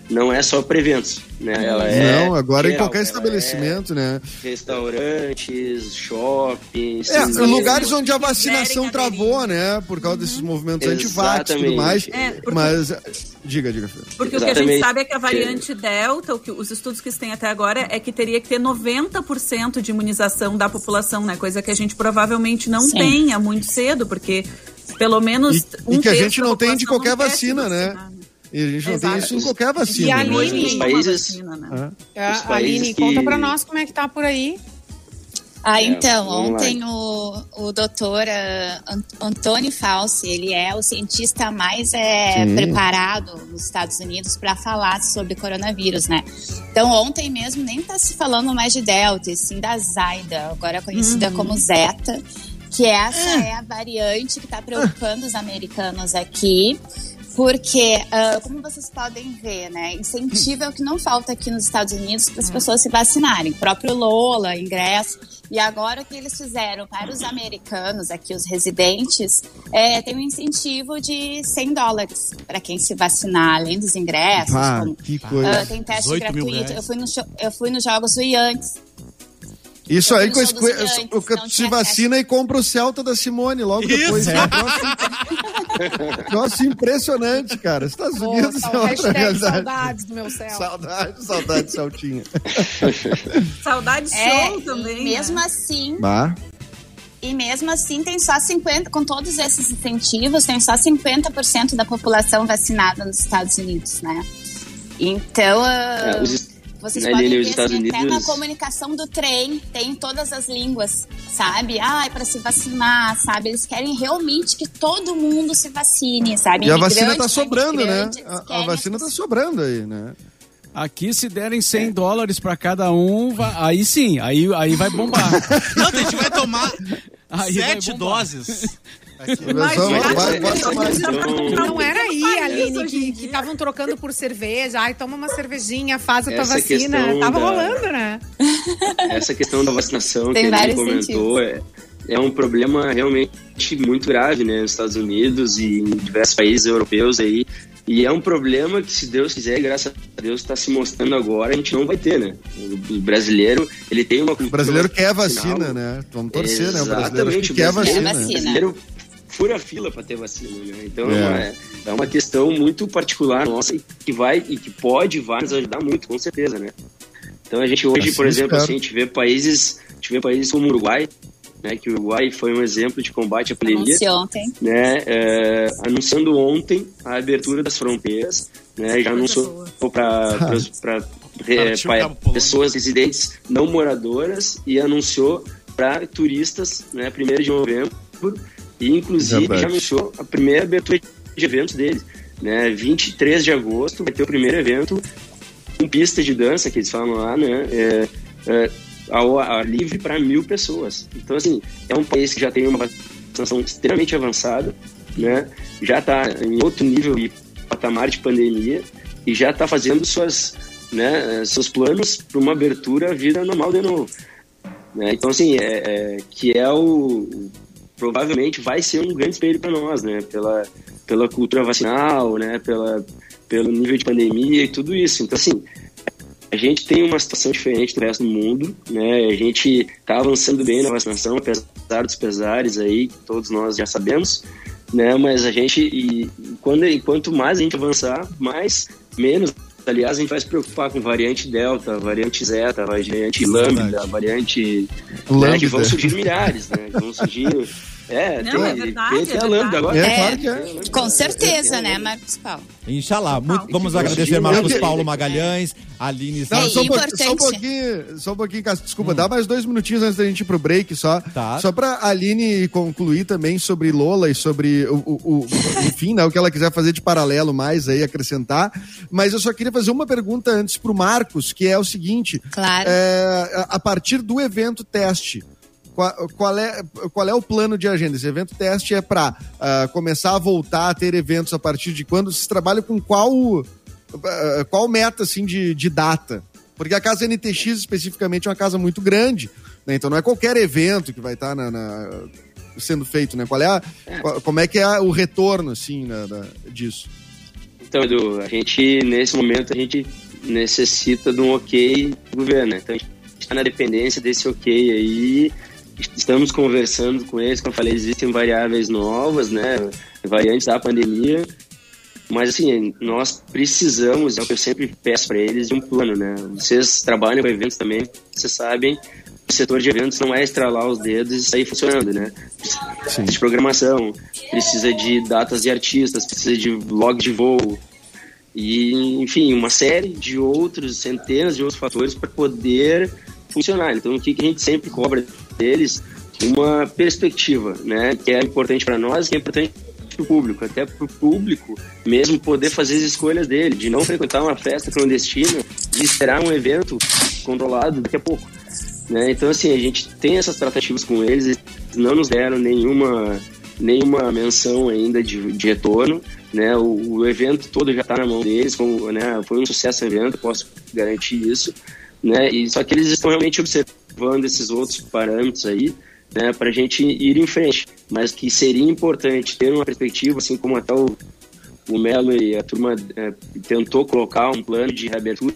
não é só para eventos, né? Ela é não, agora em geral, qualquer ela estabelecimento, né? é restaurantes, shoppings, É, lugares onde a vacinação travou, né? Por causa desses movimentos anti-vax e tudo Exatamente. mais. É, porque- Mas. Diga, diga. Porque o que a gente Exatamente. sabe é que a variante Delta, o que, os estudos que se tem até agora, é que teria que ter 90% de imunização da população, né? Coisa que a gente provavelmente não Sim. tenha muito cedo, porque pelo menos. E- um e que a gente não tem de qualquer vacina, né? vacinar, E a gente não tem Exato. isso em qualquer vacina. E a né? Aline- Nenhuma países, vacina, né? É. Os A países Aline, que- conta pra nós como é que tá por aí. Ah, É, então, ontem o, o doutor ah, An- Antônio Fauci, ele é o cientista mais é, Sim. preparado nos Estados Unidos para falar sobre coronavírus, né? Então, ontem mesmo nem tá se falando mais de Delta, e sim da Zaida, agora conhecida como Zeta, que essa é a variante que está preocupando os americanos aqui. Porque, ah, como vocês podem ver, né, incentivo é o que não falta aqui nos Estados Unidos para as pessoas se vacinarem. O próprio Lola, ingresso. E agora o que eles fizeram para os americanos, aqui os residentes, é, tem um incentivo de 100 dólares para quem se vacinar, além dos ingressos. Ah, como, que coisa. ah, tem teste 18 mil gratuito. Eu fui, no, eu fui nos Jogos do Yankees. Isso aí, com Eu esse, gigantes, se vacina e compra o Celta da Simone logo depois. Isso. É troço- Nossa, impressionante, cara. Estados Pô, Unidos é outra realidade. saudades do meu céu. Saudade, saudade, Celtinha. Saudade show É, também. e mesmo né? assim, Bah. e mesmo assim tem só 50, com todos esses incentivos, tem só 50% da população vacinada nos Estados Unidos, né? Então, ah, É, os- vocês né, podem ver assim, até na comunicação do trem, tem em todas as línguas, sabe? Ah, é para se vacinar, sabe? Eles querem realmente que todo mundo se vacine, sabe? E a vacina tá sobrando, né? A, a vacina tá sobrando aí, né? Aqui, se derem 100 dólares pra cada um, vai- aí sim, aí, aí vai bombar. Não, a gente vai tomar Aí sete doses. Mas Então- não era aí, Aline, que estavam trocando por cerveja. Ai, toma uma cervejinha, faz a tua Essa vacina. Tava da- rolando, né? essa questão da vacinação Tem que ele vários comentou é, é um problema realmente muito grave né, nos Estados Unidos e em diversos países europeus aí. E é um problema que, se Deus quiser, graças a Deus, está se mostrando agora, a gente não vai ter, né? O brasileiro, ele tem uma O brasileiro quer a vacinal. vacina, né? Vamos torcer, né? O brasileiro Exatamente, que o quer a. Vacina. O brasileiro fura fila para ter vacina, né? Então é. É. uma, é uma questão muito particular nossa e que vai e que pode vai nos ajudar muito, com certeza, né? Então a gente hoje, Assim por exemplo, assim, a gente vê países, a gente vê países como o Uruguai, né? Que o Uruguai foi um exemplo de combate à pandemia Anunciou ontem. né, é, anunciando ontem a abertura das fronteiras, né, já anunciou para Polônio. pessoas residentes não moradoras e anunciou para turistas, né, 1 de novembro, e inclusive Verdade. já anunciou a primeira abertura de eventos deles, né, 23 de agosto vai ter o primeiro evento com pista de dança, que eles falam lá, né, é, é, ao ar livre para mil pessoas. Então, assim, é um país que já tem uma vacinação extremamente avançada, né? Já está em outro nível de patamar de pandemia e já está fazendo suas, né, seus planos para uma abertura à vida normal de novo. Né? Então, assim, é, é- que é o provavelmente vai ser um grande espelho para nós, né? Pela pela cultura vacinal, né? Pela pelo nível de pandemia e tudo isso. Então, assim, a gente tem uma situação diferente do resto do mundo, né? A gente está avançando bem na vacinação, apesar dos pesares aí, todos nós já sabemos, né? Mas a gente, e quando, e quanto mais a gente avançar, mais, menos, aliás, a gente vai se preocupar com variante Delta, variante Zeta, variante Lambda, variante... Né? Lambda. Que vão surgir milhares, né? Vão surgir... É, Não, tem, é verdade, tem, é a Lambda agora. É, É, claro que é. Com certeza, né, Marcos Paulo? Inxalá. Muito- vamos agradecer Marcos Paulo Magalhães, Aline Não, É só, um pouquinho, importante. só um pouquinho, só um pouquinho, desculpa, dá mais dois minutinhos antes da gente ir pro break só. Tá. Só pra Aline concluir também sobre Lola e sobre o, o- o- enfim, né, o que ela quiser fazer de paralelo mais aí, acrescentar. Mas eu só queria fazer uma pergunta antes pro Marcos, que é o seguinte: Claro. é, a partir do evento teste. Qual, qual é, qual é o plano de agenda? Esse evento teste é para começar a voltar a ter eventos a partir de quando? Vocês trabalham com qual ah, qual meta assim de, de data? Porque a casa NTX especificamente é uma casa muito grande, né? então não é qualquer evento que vai estar na, na- sendo feito, né? Qual é a, qual- como é que é o retorno assim né, da- disso? Então, Edu, a gente, nesse momento, a gente necessita de um ok do governo, né? Então, a gente está na dependência desse ok aí. Estamos conversando com eles, como eu falei, existem variáveis novas, né? Variantes da pandemia. Mas, assim, nós precisamos, é o que eu sempre peço para eles, de um plano, né? Vocês trabalham com eventos também, vocês sabem, o setor de eventos não é estralar os dedos e sair funcionando, né? Precisa de programação, precisa de datas de artistas, precisa de log de voo, e, enfim, uma série de outros, centenas de outros fatores para poder funcionar. Então, o que, que a gente sempre cobra deles? Uma perspectiva, né? Que é importante para nós, que é importante para o público, até para o público mesmo poder fazer as escolhas dele, de não frequentar uma festa clandestina, de esperar um evento controlado daqui a pouco. Né? Então, assim, a gente tem essas tratativas com eles, eles não nos deram nenhuma, nenhuma menção ainda de, de retorno. Né? O, o evento todo já está na mão deles, como, né? foi um sucesso o evento, posso garantir isso. Né? E, só que eles estão realmente observando esses outros parâmetros aí, né, para a gente ir em frente. Mas que seria importante ter uma perspectiva, assim como até o, o Melo e a turma é, tentou colocar um plano de reabertura,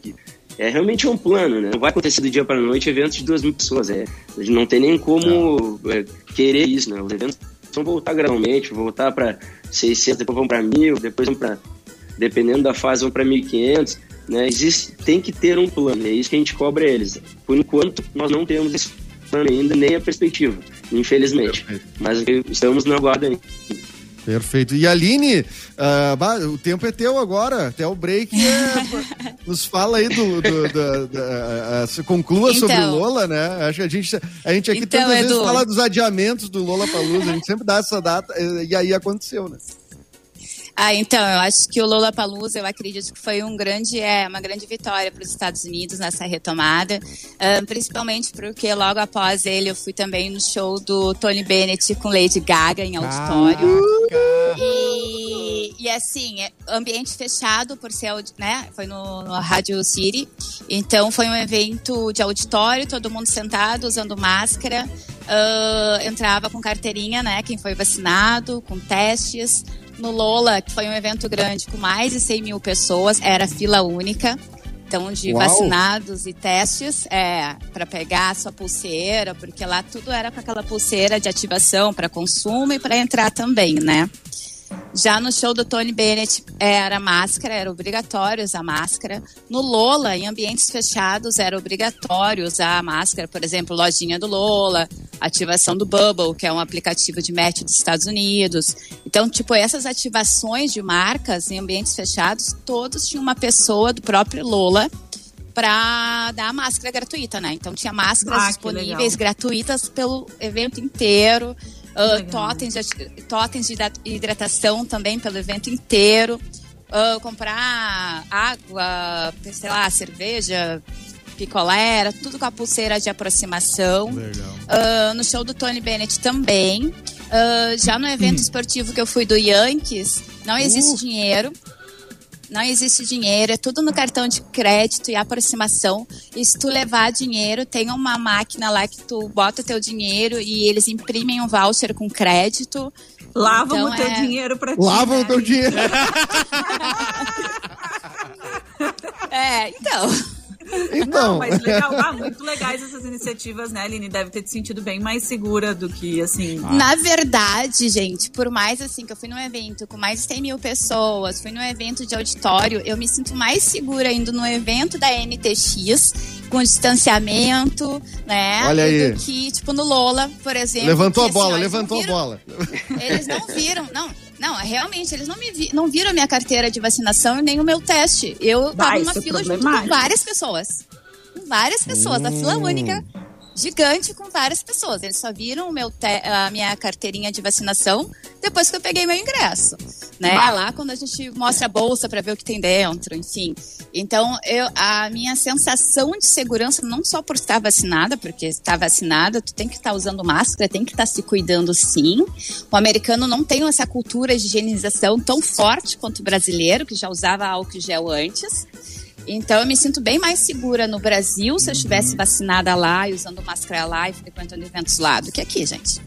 que é realmente um plano, né? Não vai acontecer do dia para noite eventos de duas mil pessoas. É, a gente não tem nem como é, querer isso, né? Os eventos vão voltar gradualmente, voltar para 600, depois vão para mil, depois vão para, dependendo da fase, vão para 1.500. Né? Existe, tem que ter um plano, é isso que a gente cobra eles. Por enquanto, nós não temos esse plano ainda, nem a perspectiva, infelizmente. Mas estamos na guarda ainda. Perfeito. E Aline, bah, o tempo é teu agora, até o break. é- nos fala aí do. do, do- do- ah, ah, conclua Então. sobre o Lola, né? Acho que a gente, a gente aqui Então, tantas vezes Edu. fala dos adiamentos do Lola Palusa, a gente sempre dá essa data, eh, e aí aconteceu, né? Ah, então, eu acho que o Lola Palusa, eu acredito que foi um grande, é, uma grande vitória para os Estados Unidos nessa retomada, ah, principalmente porque logo após ele eu fui também no show do Tony Bennett com Lady Gaga em auditório. E, e assim, é ambiente fechado por ser, né? Foi no, no Rádio City. Então foi um evento de auditório, todo mundo sentado, usando máscara. Ah, entrava com carteirinha, né? Quem foi vacinado, com testes. No Lola, que foi um evento grande com mais de 100 mil pessoas, era fila única. Então, de Uau. vacinados e testes, é, para pegar a sua pulseira, porque lá tudo era com aquela pulseira de ativação para consumo e para entrar também, né? Já no show do Tony Bennett era máscara, era obrigatório usar máscara. No Lola, em ambientes fechados, era obrigatório usar máscara. Por exemplo, lojinha do Lola, ativação do Bubble, que é um aplicativo de match dos Estados Unidos. Então, tipo, essas ativações de marcas em ambientes fechados, todos tinham uma pessoa do próprio Lola para dar a máscara gratuita, né? Então tinha máscaras Ah, disponíveis gratuitas pelo evento inteiro. Ah, Legal. totens, de, totens de hidra- hidratação também pelo evento inteiro. Ah, comprar água, sei lá, cerveja, picolé, era tudo com a pulseira de aproximação. Ah, no show do Tony Bennett também. Ah, já no evento esportivo que eu fui do Yankees, não existe dinheiro. Não existe dinheiro, é tudo no cartão de crédito e aproximação. E se tu levar dinheiro, tem uma máquina lá que tu bota teu dinheiro e eles imprimem um voucher com crédito. Lavam Então, o teu é- dinheiro pra ti. Lava né? o teu dinheiro. É, então. Então, Não, mas legal. Ah, muito legais essas iniciativas, né, Aline? Deve ter te sentido bem mais segura do que, assim... Na verdade, gente, por mais assim que eu fui num evento com mais de 100 mil pessoas, fui num evento de auditório, eu me sinto mais segura indo no evento da NTX, com distanciamento, né? Olha aí. Do que, tipo, no Lola, por exemplo. levantou que, a bola, assim, ó, eles não levantou a viram- bola. Eles não viram, não, não, realmente, eles não me vi, não viram a minha carteira de vacinação e nem o meu teste. Eu tava numa é fila junto com várias pessoas. Com várias pessoas, a fila única, gigante com várias pessoas. Eles só viram o meu te- a minha carteirinha de vacinação depois que eu peguei meu ingresso. Né? Lá quando a gente mostra a bolsa para ver o que tem dentro, enfim. Então, eu, a minha sensação de segurança, não só por estar vacinada, porque estar vacinada, tu tem que estar usando máscara, tem que estar se cuidando sim. O americano não tem essa cultura de higienização tão forte quanto o brasileiro, que já usava álcool gel antes. Então eu me sinto bem mais segura no Brasil se eu estivesse vacinada lá e usando máscara lá e frequentando eventos lá do que aqui, gente.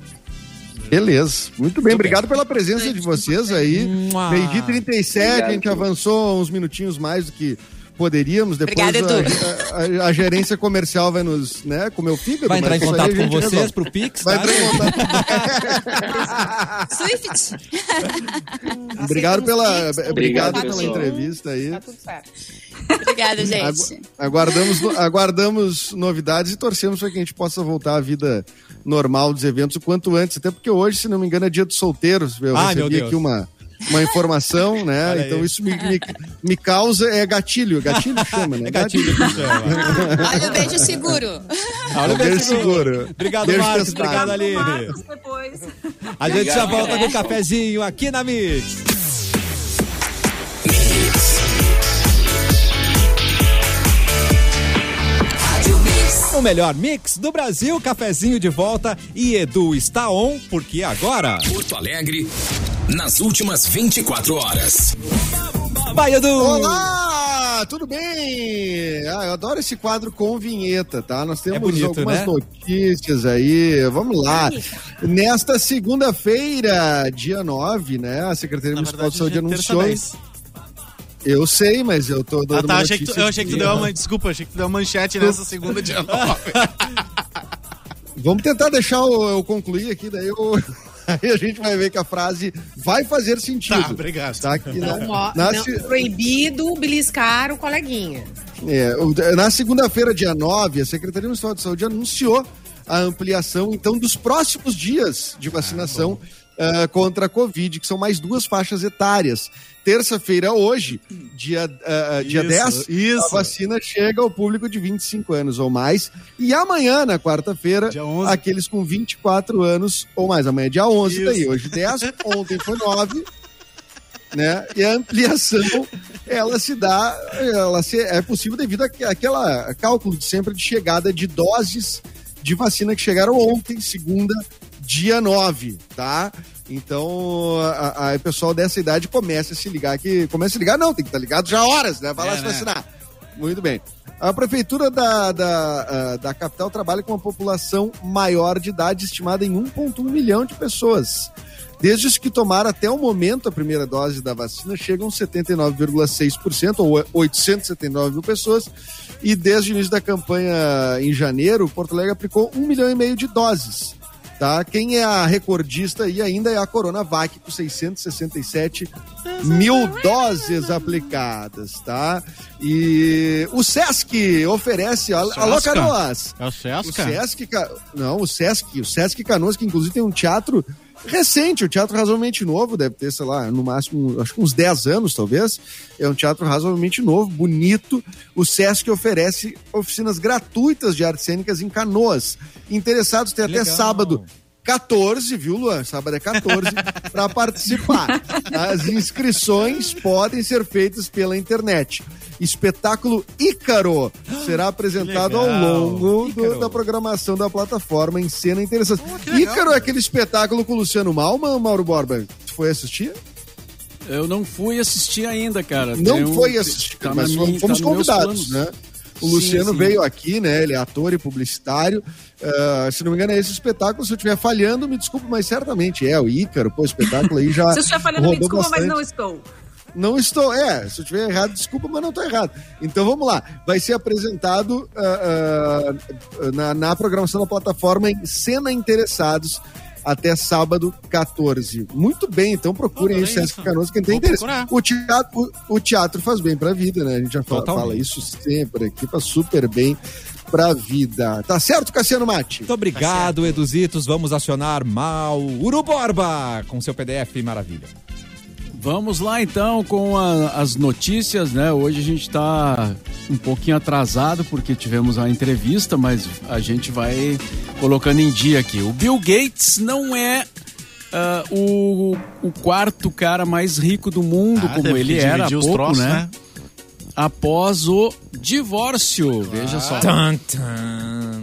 Beleza. Muito bem, obrigado pela presença de vocês aí. Mua. Meio-dia 37, a gente avançou uns minutinhos mais do que poderíamos. Depois Obrigada, a, a- a gerência comercial vai nos, né, comer o fígado. Vai entrar mas em contato com vocês resolve. pro Pix, Vai tá? entrar em contato. Swift! Obrigado pela, Pix, obrigado Obrigado, pela entrevista aí. Tá tudo certo. Obrigada, gente. Agu- Aguardamos, aguardamos novidades e torcemos para que a gente possa voltar à vida normal dos eventos o quanto antes. Até porque hoje, se não me engano, é dia dos solteiros. Eu Ai, meu recebi Deus. aqui uma, uma informação, né? Olha então aí. isso me, me, me causa. É gatilho. Gatilho chama, né? É gatilho que chama. Olha o beijo seguro. Olha o Beijo beijo seguro. Obrigado, Beijo Marcos. Obrigado, Aline. Depois. A gente já volta com o cafezinho aqui na Mix. O melhor mix do Brasil, cafezinho de volta e Edu está on, porque agora. Porto Alegre, nas últimas 24 horas. Vai, Edu! Olá! Tudo bem? Ah, eu adoro esse quadro com vinheta, tá? Nós temos É bonito, algumas né? notícias aí. Vamos lá. Nesta segunda-feira, dia 9, né? A Secretaria Na Municipal verdade, de Saúde é anunciou. 10. Eu sei, mas eu tô dando Ah, tá. uma Achei que tu, eu achei que tu deu uma. Desculpa, achei que tu deu uma manchete nessa segunda dia nove. Vamos tentar deixar eu, eu concluir aqui, daí eu... Aí a gente vai ver que a frase vai fazer sentido. Tá, obrigado. Tá aqui Não, na não, proibido beliscar o coleguinha. É, na segunda-feira, dia 9, a Secretaria Municipal de Saúde anunciou a ampliação, então, dos próximos dias de vacinação ah, contra a Covid, que são mais duas faixas etárias. Terça-feira, hoje, dia, ah, dia Isso, 10, isso. a vacina chega ao público de 25 anos ou mais. E amanhã, na quarta-feira, Dia 11. aqueles com 24 anos ou mais. Amanhã é dia 11, Isso. daí. Hoje 10, ontem foi 9 né? E a ampliação, ela se dá, ela se, é possível devido àque- àquela cálculo de sempre de chegada de doses de vacina que chegaram ontem, segunda, dia 9, tá? Então, a, a- o pessoal dessa idade começa a se ligar que começa a se ligar, não, tem que estar ligado já horas, né? Vai lá É, se né? vacinar. Muito bem. A prefeitura da, da, da capital trabalha com uma população maior de idade, estimada em 1,1 milhão de pessoas. Desde os que tomaram até o momento a primeira dose da vacina, chegam 79,6%, ou 879 mil pessoas. E desde o início da campanha em janeiro, Porto Alegre aplicou um milhão e meio de doses. Tá? Quem é a recordista aí ainda é a Coronavac, com 667 mil doses aplicadas, tá? E o Sesc oferece. Alô, Sesca? Canoas! É o O Sesca? Sesc, não, o Sesc, o Sesc Canoas, que inclusive tem um teatro recente, um teatro razoavelmente novo, deve ter, sei lá, no máximo, acho que uns 10 anos, talvez. É um teatro razoavelmente novo, bonito. O Sesc oferece oficinas gratuitas de artes cênicas em Canoas. Interessados têm até Legal. sábado. 14, viu, Luan? Sábado é 14, para participar. As inscrições podem ser feitas pela internet. Espetáculo Ícaro será apresentado ao longo do- da programação da plataforma em cena interessante. Ícaro é aquele espetáculo com o Luciano Malman, Mauro Borba? Tu foi assistir? Eu não fui assistir ainda, cara. Não Tem um- foi assistir, tá mas minha- fomos tá convidados, né? O Sim, Luciano sim. veio aqui, né? Ele é ator e publicitário. Ah, se não me engano, é esse espetáculo. Se eu estiver falhando, me desculpe, mas certamente é o Ícaro. Pô, o espetáculo aí já. Se eu estiver falando, me desculpa, mas bastante. não estou. Não estou, é, se eu estiver errado, desculpa, mas não estou errado. Então vamos lá, vai ser apresentado ah, ah, na, na programação da plataforma em Cena Interessados até sábado 14. Muito bem, então procurem aí o é Sesc isso. Canoas, quem tem Vou interesse. procurar. O teatro, o, o teatro faz bem pra vida, né? A gente já fala, fala isso sempre aqui, faz super bem pra vida. Tá certo, Cassiano Mate? Muito obrigado, Eduzitos. Vamos acionar mal Uruborba com seu PDF maravilha. Vamos lá então com a- as notícias, né? Hoje a gente está um pouquinho atrasado porque tivemos a entrevista, mas a gente vai colocando em dia aqui. O Bill Gates não é ah, o, o quarto cara mais rico do mundo, Ah, como ele era há pouco, troços, né? né? Após o divórcio, veja só. Tan, tan.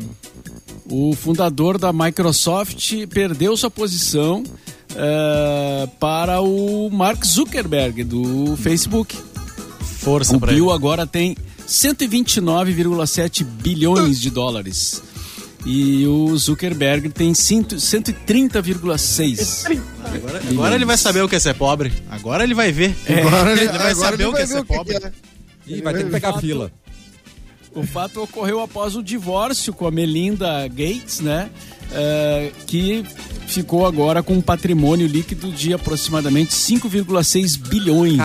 O fundador da Microsoft perdeu sua posição eh, para o Mark Zuckerberg do Facebook. Força O pra Bill ele. agora tem 129,7 bilhões de dólares. E o Zuckerberg tem 100 130,6. Agora, agora ele vai saber o que é ser pobre. Agora ele vai ver. Agora ele vai agora saber o que é ser ver que pobre. é. Ih, vai ter que pegar fila. O fato ocorreu após o divórcio com a Melinda Gates, né? Eh, que ficou agora com um patrimônio líquido de aproximadamente 5,6 bilhões.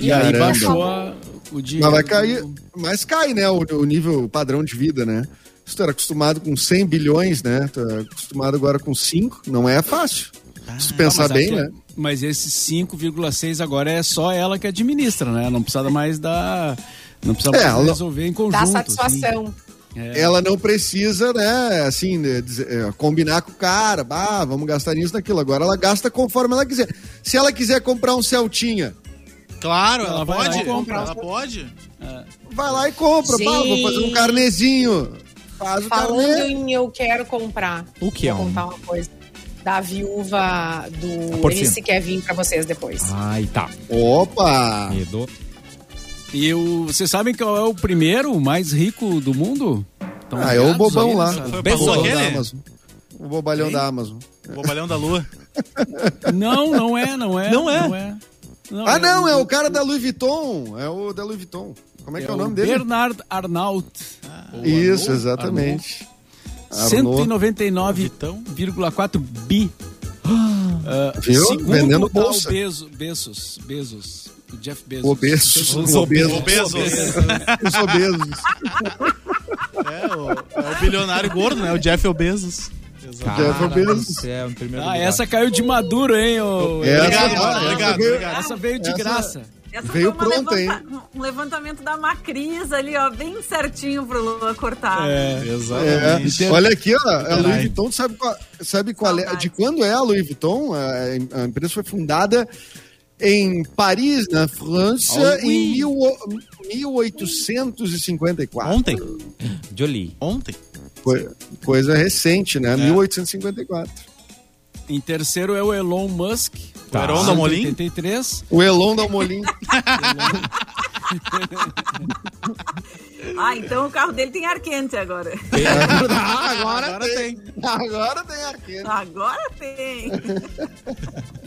e aí Caramba. baixou a- o dinheiro. Mas vai cair, mas cai, né, o, o nível o padrão de vida, né? Se tu era acostumado com 100 bilhões, né? Tu é acostumado agora com 5, não é fácil. Se tu pensar Mas bem, aqui- né? Mas esse 5,6 agora é só ela que administra, né? Não precisa mais dar. Não precisa É, mais ela- resolver em conjunto. Dá assim. satisfação. É. Ela não precisa, né, assim, né, dizer- é, combinar com o cara, bah, vamos gastar nisso, naquilo. Agora ela gasta conforme ela quiser. Se ela quiser comprar um Celtinha, Claro, Ela ela, pode. e compra. Ela pode. vai lá e compra. Bah, vou fazer um carnezinho. Faz o Falando carnê. em eu quero comprar. O que é Vou contar uma coisa. Da viúva do porcina. MC Kevin pra vocês depois. Ai, tá. Opa! Medo. E o, vocês sabem qual é o primeiro, o mais rico do mundo? Tão Ah, é o bobão aí lá. Foi O bobalhão da Amazon. O bobalhão Hein? da Amazon. O bobalhão da lua. Não, não é, não é. Não é? Não é. ah, não, é o cara da Louis Vuitton. É o da Louis Vuitton. Como é, que é o nome dele? Bernard Arnault. Ou Isso, Arnault, exatamente. Arnault. 199,4 bi. Ah, Viu? segundo Vendendo o bolsa. Bezos, Bezos, Bezos, o Jeff Bezos. Obesos. Os Obesos. obesos. Os obesos. É o, é o bilionário gordo, né? O Jeff Bezos. Jeff Obesos. É, em primeiro Ah, essa caiu de maduro, hein? ô- Essa- Obrigado, mano. Obrigado, veio- obrigado. Essa veio de Essa- graça. Essa Veio pronta, levanta- um levantamento da Macris ali, ó, bem certinho pro Lula cortar. É, Exatamente. olha aqui, ó, a Louis. Vuitton, sabe qual, sabe qual é, de quando é a Louis Vuitton? A, a empresa foi fundada em Paris, na França, Ah, em mil, 1854. Ontem? Jolie. Ontem? Coi- Coisa recente, né? 1854. Em terceiro é o Elon Musk. Tá. O Heron da Molim? 83. O Elon da Molin. Ah, então o carro dele tem ar quente agora. Ah, agora, tem. Agora tem aqui. Agora tem.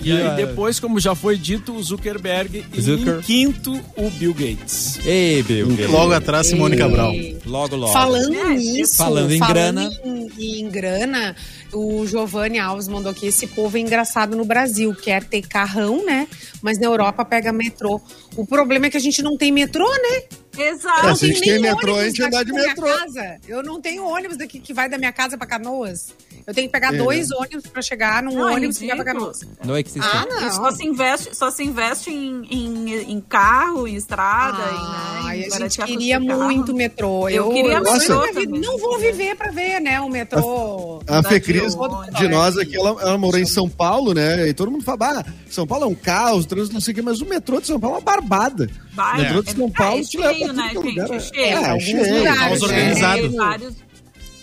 E aí depois, como já foi dito, o Zuckerberg. E Zucker. em quinto, o Bill Gates. Ei, Bill. Gates. Logo atrás, Simone Cabral. Logo, logo. Falando É, nisso, falando em grana. Em, em grana, o Giovanni Alves mandou aqui: esse povo é engraçado no Brasil, quer ter carrão, né? Mas na Europa pega metrô. O problema é que a gente não tem metrô, né? Exato. É, a gente tem metrô, a gente anda de metrô. Casa. Eu não tenho ônibus daqui que vai da minha casa pra Canoas. Eu tenho que pegar É. dois ônibus pra chegar num Não, é ônibus que vai. Canoas. Não é que Ah, E Só não. se investe, só se investe em, em, em carro, em estrada, Ah, em, né, em a gente queria muito metrô. Eu queria sonho metrô. Não vou viver pra ver, né? O metrô. A da Fecris de nós aqui, ela, ela morou em São Paulo, né? E todo mundo fala, ah, São Paulo é um caos, trânsito, não sei o quê, mas o metrô de São Paulo é uma barbada. Vai, O metrô de São Paulo é, te leva cheio, né, é gente? lugar. É cheio. É, alguns cheio. lugares, né? organizado. É,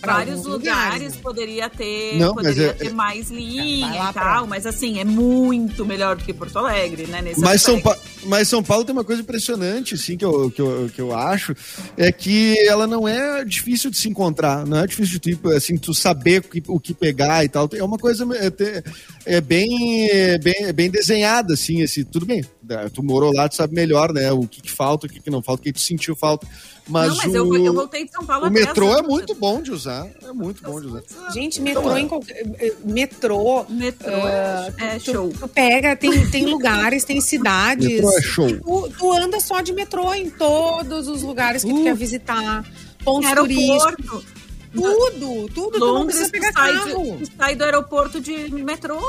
vários lugares, lugares, né? poderia ter, Não, mas poderia é- ter mais linha e tal, pra- mas assim, é muito melhor do que Porto Alegre, né? Nesse Mas São, pa... Mas São Paulo tem uma coisa impressionante, assim, que eu, que, eu, que eu acho, é que ela não é difícil de se encontrar, não é difícil de tipo, assim, tu saber o que, o que pegar e tal. É uma coisa é, te- é bem, é bem, é bem desenhada, assim, assim, tudo bem. né, Tu morou lá, tu sabe melhor, né? O que, que falta, o que, que não falta, o que tu sentiu falta. Mas, Não, mas o, eu, eu voltei de São Paulo o há 10 metrô é anos. muito bom de usar. É muito bom de usar. Gente, metrô em qualquer. eh, Metrô. Metrô ah, é tu, show. Tu pega, tem, tem lugares, tem cidades. Metrô é show. Tu, tu anda só de metrô em todos os lugares que tu quer visitar. Pontos turísticos. Tudo, tudo. Londres, tu sai, carro. de, sai do aeroporto de metrô,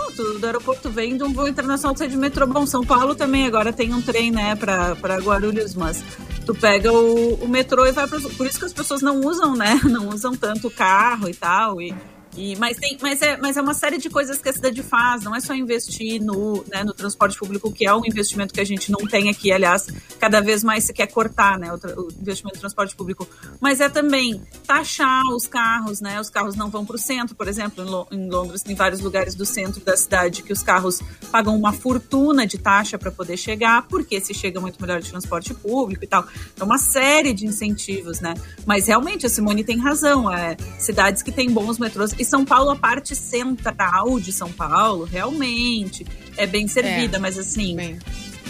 do aeroporto vem de um voo internacional, sai de metrô. Bom, São Paulo também agora tem um trem, né, pra, pra Guarulhos, mas tu pega o, o metrô e vai pra... Por isso que as pessoas não usam, né, não usam tanto o carro e tal, e... E, mas, tem, mas, é, mas é uma série de coisas que a cidade faz, não é só investir no, né, no transporte público, que é um investimento que a gente não tem aqui, aliás, cada vez mais se quer cortar né, o, o investimento no transporte público, mas é também taxar os carros, né? Os carros não vão para o centro, por exemplo, em, Lo- em Londres tem vários lugares do centro da cidade que os carros pagam uma fortuna de taxa para poder chegar, porque se chega muito melhor de transporte público e tal. Então, uma série de incentivos, né? Mas realmente a Simone tem razão, é cidades que têm bons metrôs e São Paulo, a parte central de São Paulo, realmente é bem servida, mas assim. Bem,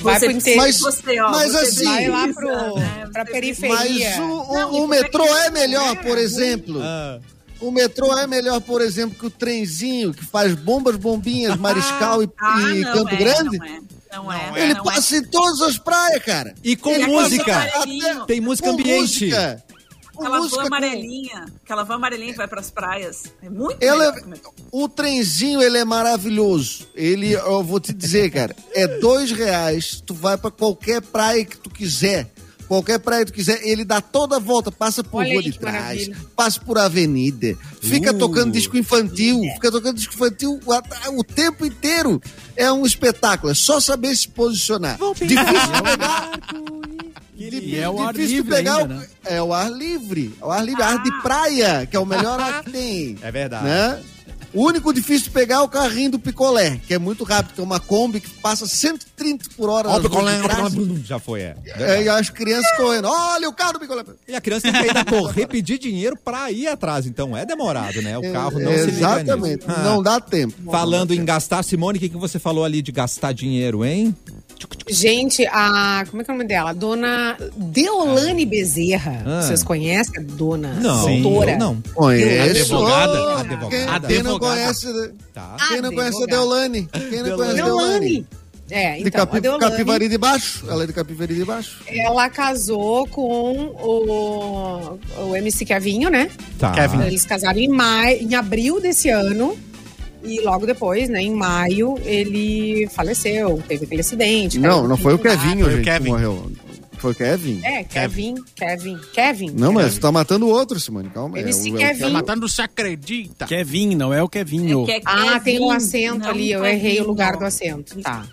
Vai Você, pro interior. Mas- você, ó, mas você assim- Vai lá pro, né, pra periferia. Mas o, o- Não, o é metrô que- é melhor, É, por é exemplo. Ah, O metrô é melhor, por exemplo, que o trenzinho que faz bombas, bombinhas, Mariscal e, Ah, e não Campo é, Grande. Não é, não é. Não Ele não passa em todas as praias, cara. E com Ele música. Tem música ambiente. música. Com Aquela van música, com- amarelinha, aquela van amarelinha que vai pras praias. É muito Ele melhor é- o trenzinho, ele é maravilhoso. Ele, eu vou te dizer, cara, é dois reais, tu vai pra qualquer praia que tu quiser. Qualquer praia que tu quiser, ele dá toda a volta, passa por Olha rua aí de trás, maravilha. passa por avenida, fica Uh. tocando disco infantil, fica tocando disco infantil o, o tempo inteiro. É um espetáculo, é só saber se posicionar. Difícil pegar. E é o ar difícil de livre pegar. ainda, o- né? É o ar livre. É o ar livre, ar de praia, que é o melhor ar que tem. É verdade. Né? O único difícil de pegar é o carrinho do picolé, que é muito rápido, que é uma Kombi que passa 130 por hora. Ó, ruas picolé, já foi, é. É, e as crianças correndo. Olha o carro do picolé. E a criança tem que ainda correr, pedir dinheiro pra ir atrás. Então é demorado, né? O carro não se liga Exatamente. nisso. Ah, Não dá tempo. Falando em gastar, Simone, o que, que você falou ali de gastar dinheiro, hein? Gente, a. Como é que é o nome dela? Dona Deolane Bezerra. Ah. Vocês conhecem a dona Não, doutora? eu não. Conheço. Advogada? Advogada. Quem, quem não Advogada. conhece, Tá. quem não conhece a. Deolane? Quem não conhece a Deolane. Deolane? É, De então, a Capi, Deolane, Capivari de Baixo. Ela é de Capivari de Baixo. ela casou com o, o MC Kevinho, né? Tá. Kevin. Eles casaram em, maio, em abril desse ano. E logo depois, né, em maio, ele faleceu, teve aquele acidente. Não, não foi o. Kevinho, Foi o gente, que Kevin. morreu. Foi o Kevin? É, Kevin, Kevin, Kevin. Não, mas tu tá matando o outro, Simone. Calma. MC é o- é o Kevin. Tá matando se acredita. Kevin, não é o Kevinho. É que é Ah, tem um Kevin, acento não ali, eu errei o lugar do acento. Tá.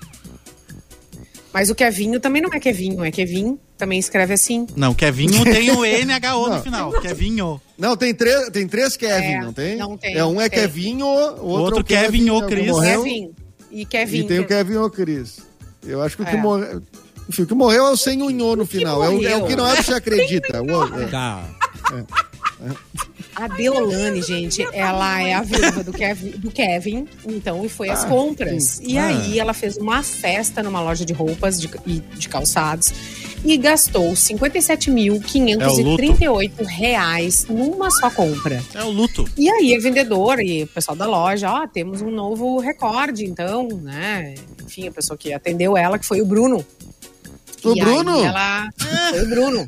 Mas o Kevinho também não é Kevinho, é Kevin, também escreve assim. Não, Kevinho tem o NHO no final. Kevinho. Não, tem, três tem três Kevin, É, não tem? não tem, É, um é tem. Kevinho, o outro, outro é o Kevin, Kevin, o que Cris. morreu, Kevin. E Kevin. E tem o que- Kevin ou Cris. Eu acho que o que É. morreu... Enfim, o que morreu é o sem unhô no final. É o, é o que não é que você acredita. O- é. A Deolane, gente, ela é a viúva do Kevin, do Kevin, então, e foi às compras. E Ah. aí ela fez uma festa numa loja de roupas de, e de calçados e gastou 57.538 reais numa só compra. É o luto. E aí a vendedora e o pessoal da loja, ó, temos um novo recorde, então, né? Enfim, a pessoa que atendeu ela, que foi o Bruno. O E Bruno? Aí ela... Foi o Bruno.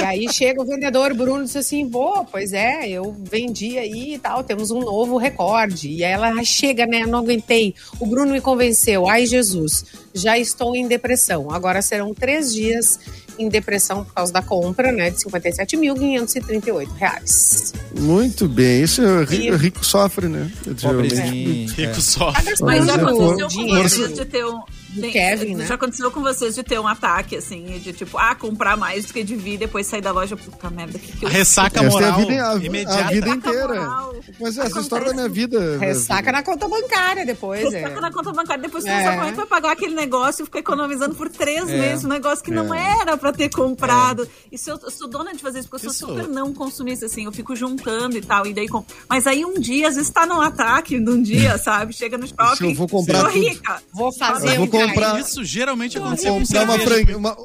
E aí chega o vendedor, o Bruno disse assim, pô, pois é, eu vendi aí e tal, temos um novo recorde. E aí ela "Ai, chega, né, não aguentei. O Bruno me convenceu, ai Jesus, já estou em depressão. Agora serão três dias em depressão por causa da compra, né, de 57.538 reais. Muito bem. Isso é ri- E- rico sofre, né? Pobrezinho. Rico só. Mas já Mas aconteceu o com dinheiro vocês de ter um. Do tem- Kevin, né? Já aconteceu com vocês de ter um ataque, assim, de tipo, ah, comprar mais do que devia e depois sair da loja. Puta merda, que que eu ressaca Essa é a moral vida, a, imediata. a vida inteira. moral. Mas essa história da minha vida. Ressaca na conta bancária depois, é. Ressaca na conta bancária, depois você É. como é que vai pagar aquele negócio e fica economizando por três É. meses, um negócio que não era pra ter comprado. Isso eu, eu sou dona de fazer isso, porque eu sou super não consumista, assim, eu fico juntando e tal, e daí com... Mas aí um dia, às vezes tá num ataque num dia, sabe? Chega no shopping. eu vou comprar sou rica. Vou fazer Eu vou um. Comprar- Isso geralmente Vou aconteceu com comprar uma franquia. Uma...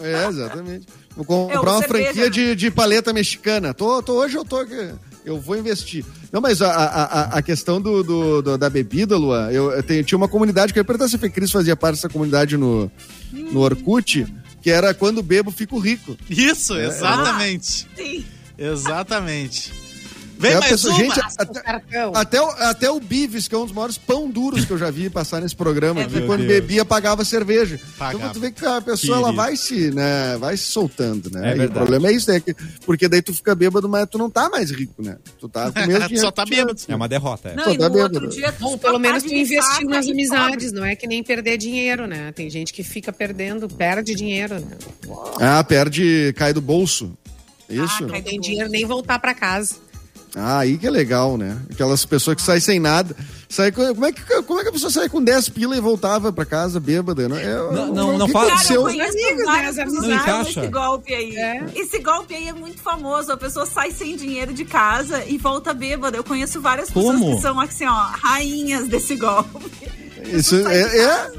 É, exatamente. Vou comprar Eu, uma franquia né? de, de paleta mexicana. Tô, tô, hoje eu tô. aqui. Eu vou investir. Não, mas a, a, a- questão do, do- do- da bebida, Lua, eu, eu tenho- tinha uma comunidade, que eu ia perguntar se a Fecris fazia parte dessa comunidade no, no Orkut, que era quando bebo, fico rico. Isso, exatamente. Sim. Exatamente. Vem É, a mais pessoa- uma. gente, cartão. Até o, até o Bives, que é um dos maiores pão duros que eu já vi passar nesse programa, É que meu quando Deus. bebia pagava cerveja. Pagava. Então tu vê que a pessoa ela vai se, né, vai se soltando, né? É e o problema é isso, né? que- Porque daí tu fica bêbado, mas tu não tá mais rico, né? Tu tá com Tu dinheiro só tá bêbado. É uma derrota. É. Não, Só e tá no bêbado. outro dia... tu Bom, pelo menos tu investiu nas amizades, não é que nem perder dinheiro, né? Tem gente que fica perdendo, perde dinheiro, né? Ah, perde, cai do bolso. Isso? Ah, cai Não tem dinheiro nem voltar pra casa. Ah, aí que é legal, né? Aquelas pessoas que saem sem nada. Sai com- como, é que, como é que a pessoa sai com 10 pila e voltava pra casa bêbada? Né? É, Não, não, o não fala- Cara, eu conheço Amigos, né? vários amizades. Não usaram encaixa. esse golpe aí. É. Esse golpe aí é muito famoso. A pessoa sai sem dinheiro de casa e volta bêbada. Eu conheço várias pessoas Como? que são, assim, ó, rainhas desse golpe. Isso é, é,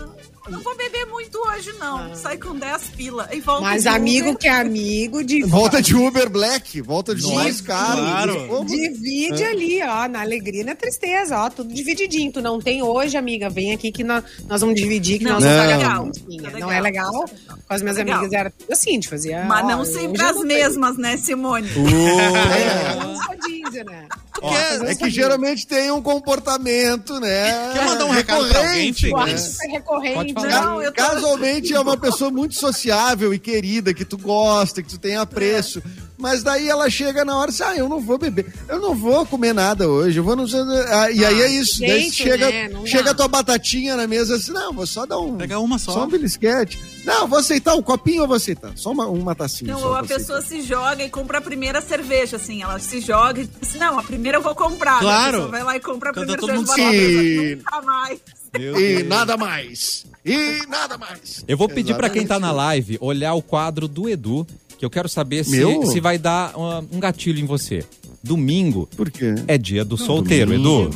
Não vou beber muito hoje, não. Sai com 10 pila e volta Mas de amigo Uber. que é amigo, de volta de Uber Black, volta de mais caro. claro. Divide ali, ó, na alegria e na tristeza, ó, tudo divididinho. Tu não tem hoje, amiga, vem aqui que nós, nós vamos dividir, que Não, nós não é pagar legal. É Não é legal? Com as minhas É legal. amigas era tudo assim, de fazer. Mas ó, não sempre as não mesmas, né, Simone? É, não rodízio, né? Ó, é que geralmente tem um comportamento, né? Quer mandar um recado pra alguém? Eu né? super recorrente. Não, eu tô... Casualmente é uma pessoa muito sociável e querida, que tu gosta, que tu tem apreço. Mas daí ela chega na hora e diz, ah, eu não vou beber, eu não vou comer nada hoje, eu vou não sei... Ah, e aí é isso, daí jeito, chega, né? Não chega a tua batatinha na mesa assim, não, vou só dar um... Pega uma só. Só um belisquete. Não, vou aceitar um copinho, eu vou aceitar. Só uma, uma tacinha. Não, só ou a vou aceitar. pessoa se joga e compra a primeira cerveja, assim. Ela se joga e diz, não, a primeira eu vou comprar. Claro. A pessoa vai lá e compra a Quando primeira todo mundo cerveja. se- Nunca mais. E nada mais. E nada mais. Eu vou pedir pra quem tá na live olhar o quadro do Edu, que eu quero saber se, se vai dar uh, um gatilho em você. Domingo Por quê? é dia do solteiro, Edu.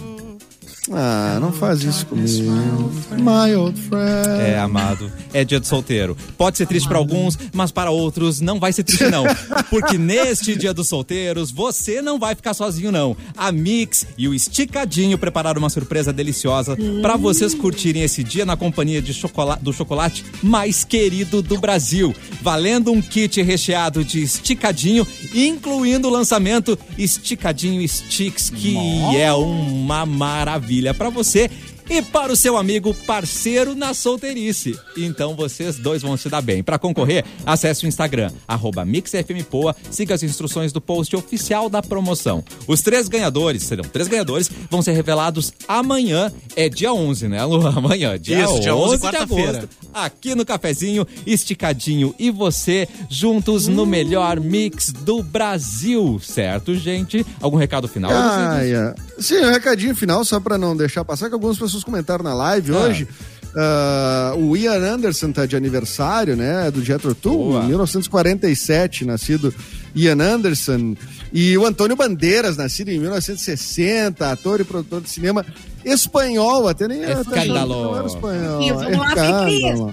Ah, não faz isso comigo. My old friend. É, amado. É dia de solteiro. Pode ser triste para alguns, mas para outros não vai ser triste, não. Porque neste dia dos solteiros, você não vai ficar sozinho, não. A Mix e o Esticadinho prepararam uma surpresa deliciosa para vocês curtirem esse dia na companhia de chocola- do chocolate mais querido do Brasil. Valendo um kit recheado de esticadinho, incluindo o lançamento Esticadinho Sticks, que é uma maravilha para você e para o seu amigo parceiro na solteirice. Então vocês dois vão se dar bem. Para concorrer, acesse o Instagram, arroba MixFMPoa, siga as instruções do post oficial da promoção. Os três ganhadores, serão três ganhadores, vão ser revelados amanhã, é dia 11, né, Lu? Amanhã, dia Isso, 11, dia 11, de quarta-feira. agosto, aqui no Cafezinho, Esticadinho e você, juntos no melhor mix do Brasil, certo, gente? Algum recado final? Ah, é. Sim, um recadinho final, só pra não deixar passar, que algumas pessoas comentaram na live Ah. hoje. Ah, o Ian Anderson tá de aniversário, né? Do Jethro Tull, Boa. 1947, nascido Ian Anderson. E o Antônio Bandeiras, nascido em 1960, ator e produtor de cinema espanhol, até nem Escândalo. era espanhol. Escândalo.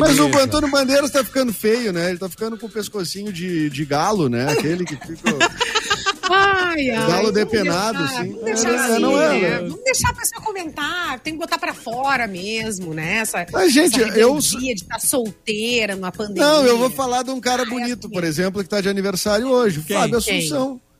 Mas o. Antônio Bandeiras tá ficando feio, né? Ele tá ficando com o pescocinho de, de galo, né? Aquele que fica. Ai, ai. Galo depenado, deixar- sim. Vamos deixar É, assim, não é, né? né? Vamos deixar a pessoa comentar. Tem que botar pra fora mesmo, né? Essa, Mas, gente, eu- de estar solteira numa pandemia. Não, eu vou falar de um cara Ai, bonito, assim. por exemplo, que tá de aniversário hoje. Quem? Fábio Quem?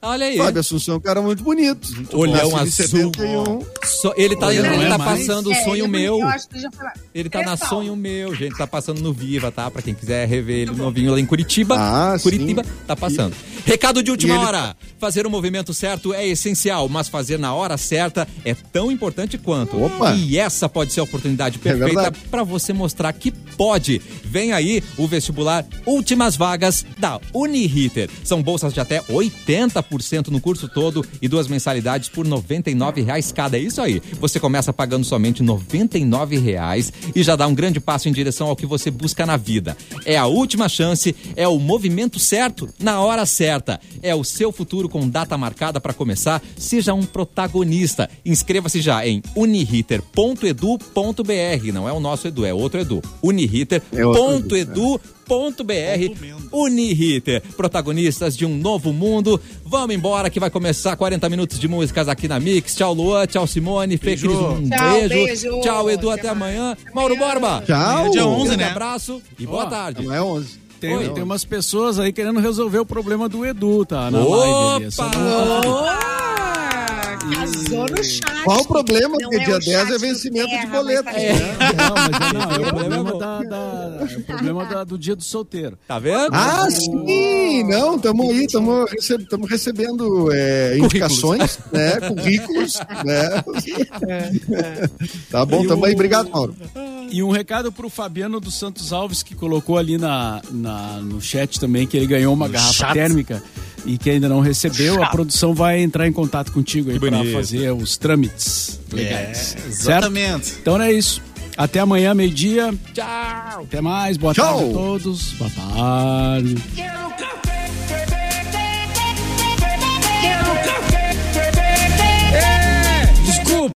Olha aí. Fábio Assunção é um cara muito bonito. Olhão Nascido em azul. 71. So- ele tá, Ele é tá passando o É, sonho ele- meu. Eu acho que já foi lá. Ele tá na Pessoal, sonho meu, gente. Tá passando no Viva, tá? Pra quem quiser rever ele novinho lá em Curitiba. Ah, Curitiba sim. tá passando. Recado de última E ele- hora. Fazer o movimento certo é essencial, mas fazer na hora certa é tão importante quanto. Opa. E essa pode ser a oportunidade É perfeita verdade. pra você mostrar que pode. Vem aí o vestibular Últimas Vagas da Uniriter. São bolsas de até 80% no curso todo e duas mensalidades por 99 reais cada. É isso aí. Você começa pagando somente 99 reais e já dá um grande passo em direção ao que você busca na vida. É a última chance, é o movimento certo na hora certa. É o seu futuro com data marcada para começar. Seja um protagonista. Inscreva-se já em uniriter.edu.br. Não é o nosso Edu, é outro Edu. É uniriter.edu.br. Uniriter, protagonistas de um novo mundo. Vamos embora que vai começar 40 minutos de músicas aqui na Mix. Tchau, Luan. Tchau, Simone. Fê, Beijo. Cris, um Tchau, beijo. beijo. Tchau, Edu. Até Até, mais. amanhã. Mauro Borba. Tchau. Dia 11, Um né? abraço e boa Ó, tarde. Não é 11. Tem, Oi. tem umas pessoas aí querendo resolver o problema do Edu, tá? Na Opa! live ali. É casou no chat. Qual o problema? Não Porque é dia o 10 é vencimento de Terra, boleto. mas tá né? Não, mas é, não, é o problema, da, da- é o problema da- do dia do solteiro. Tá vendo? Ah, sim! Não, estamos aí, estamos recebendo é, indicações, né? Currículos, né? Tá bom, tamo aí. Obrigado, Mauro. E um recado pro Fabiano dos Santos Alves, que colocou ali na, na- no chat também que ele ganhou uma garrafa chat. térmica e que ainda não recebeu. A produção vai entrar em contato contigo aí para fazer os trâmites legais. É, exatamente. Certo? Então é isso. Até amanhã, meio-dia. Tchau. Até mais. Boa Tchau. tarde a todos. Boa tarde. Desculpa.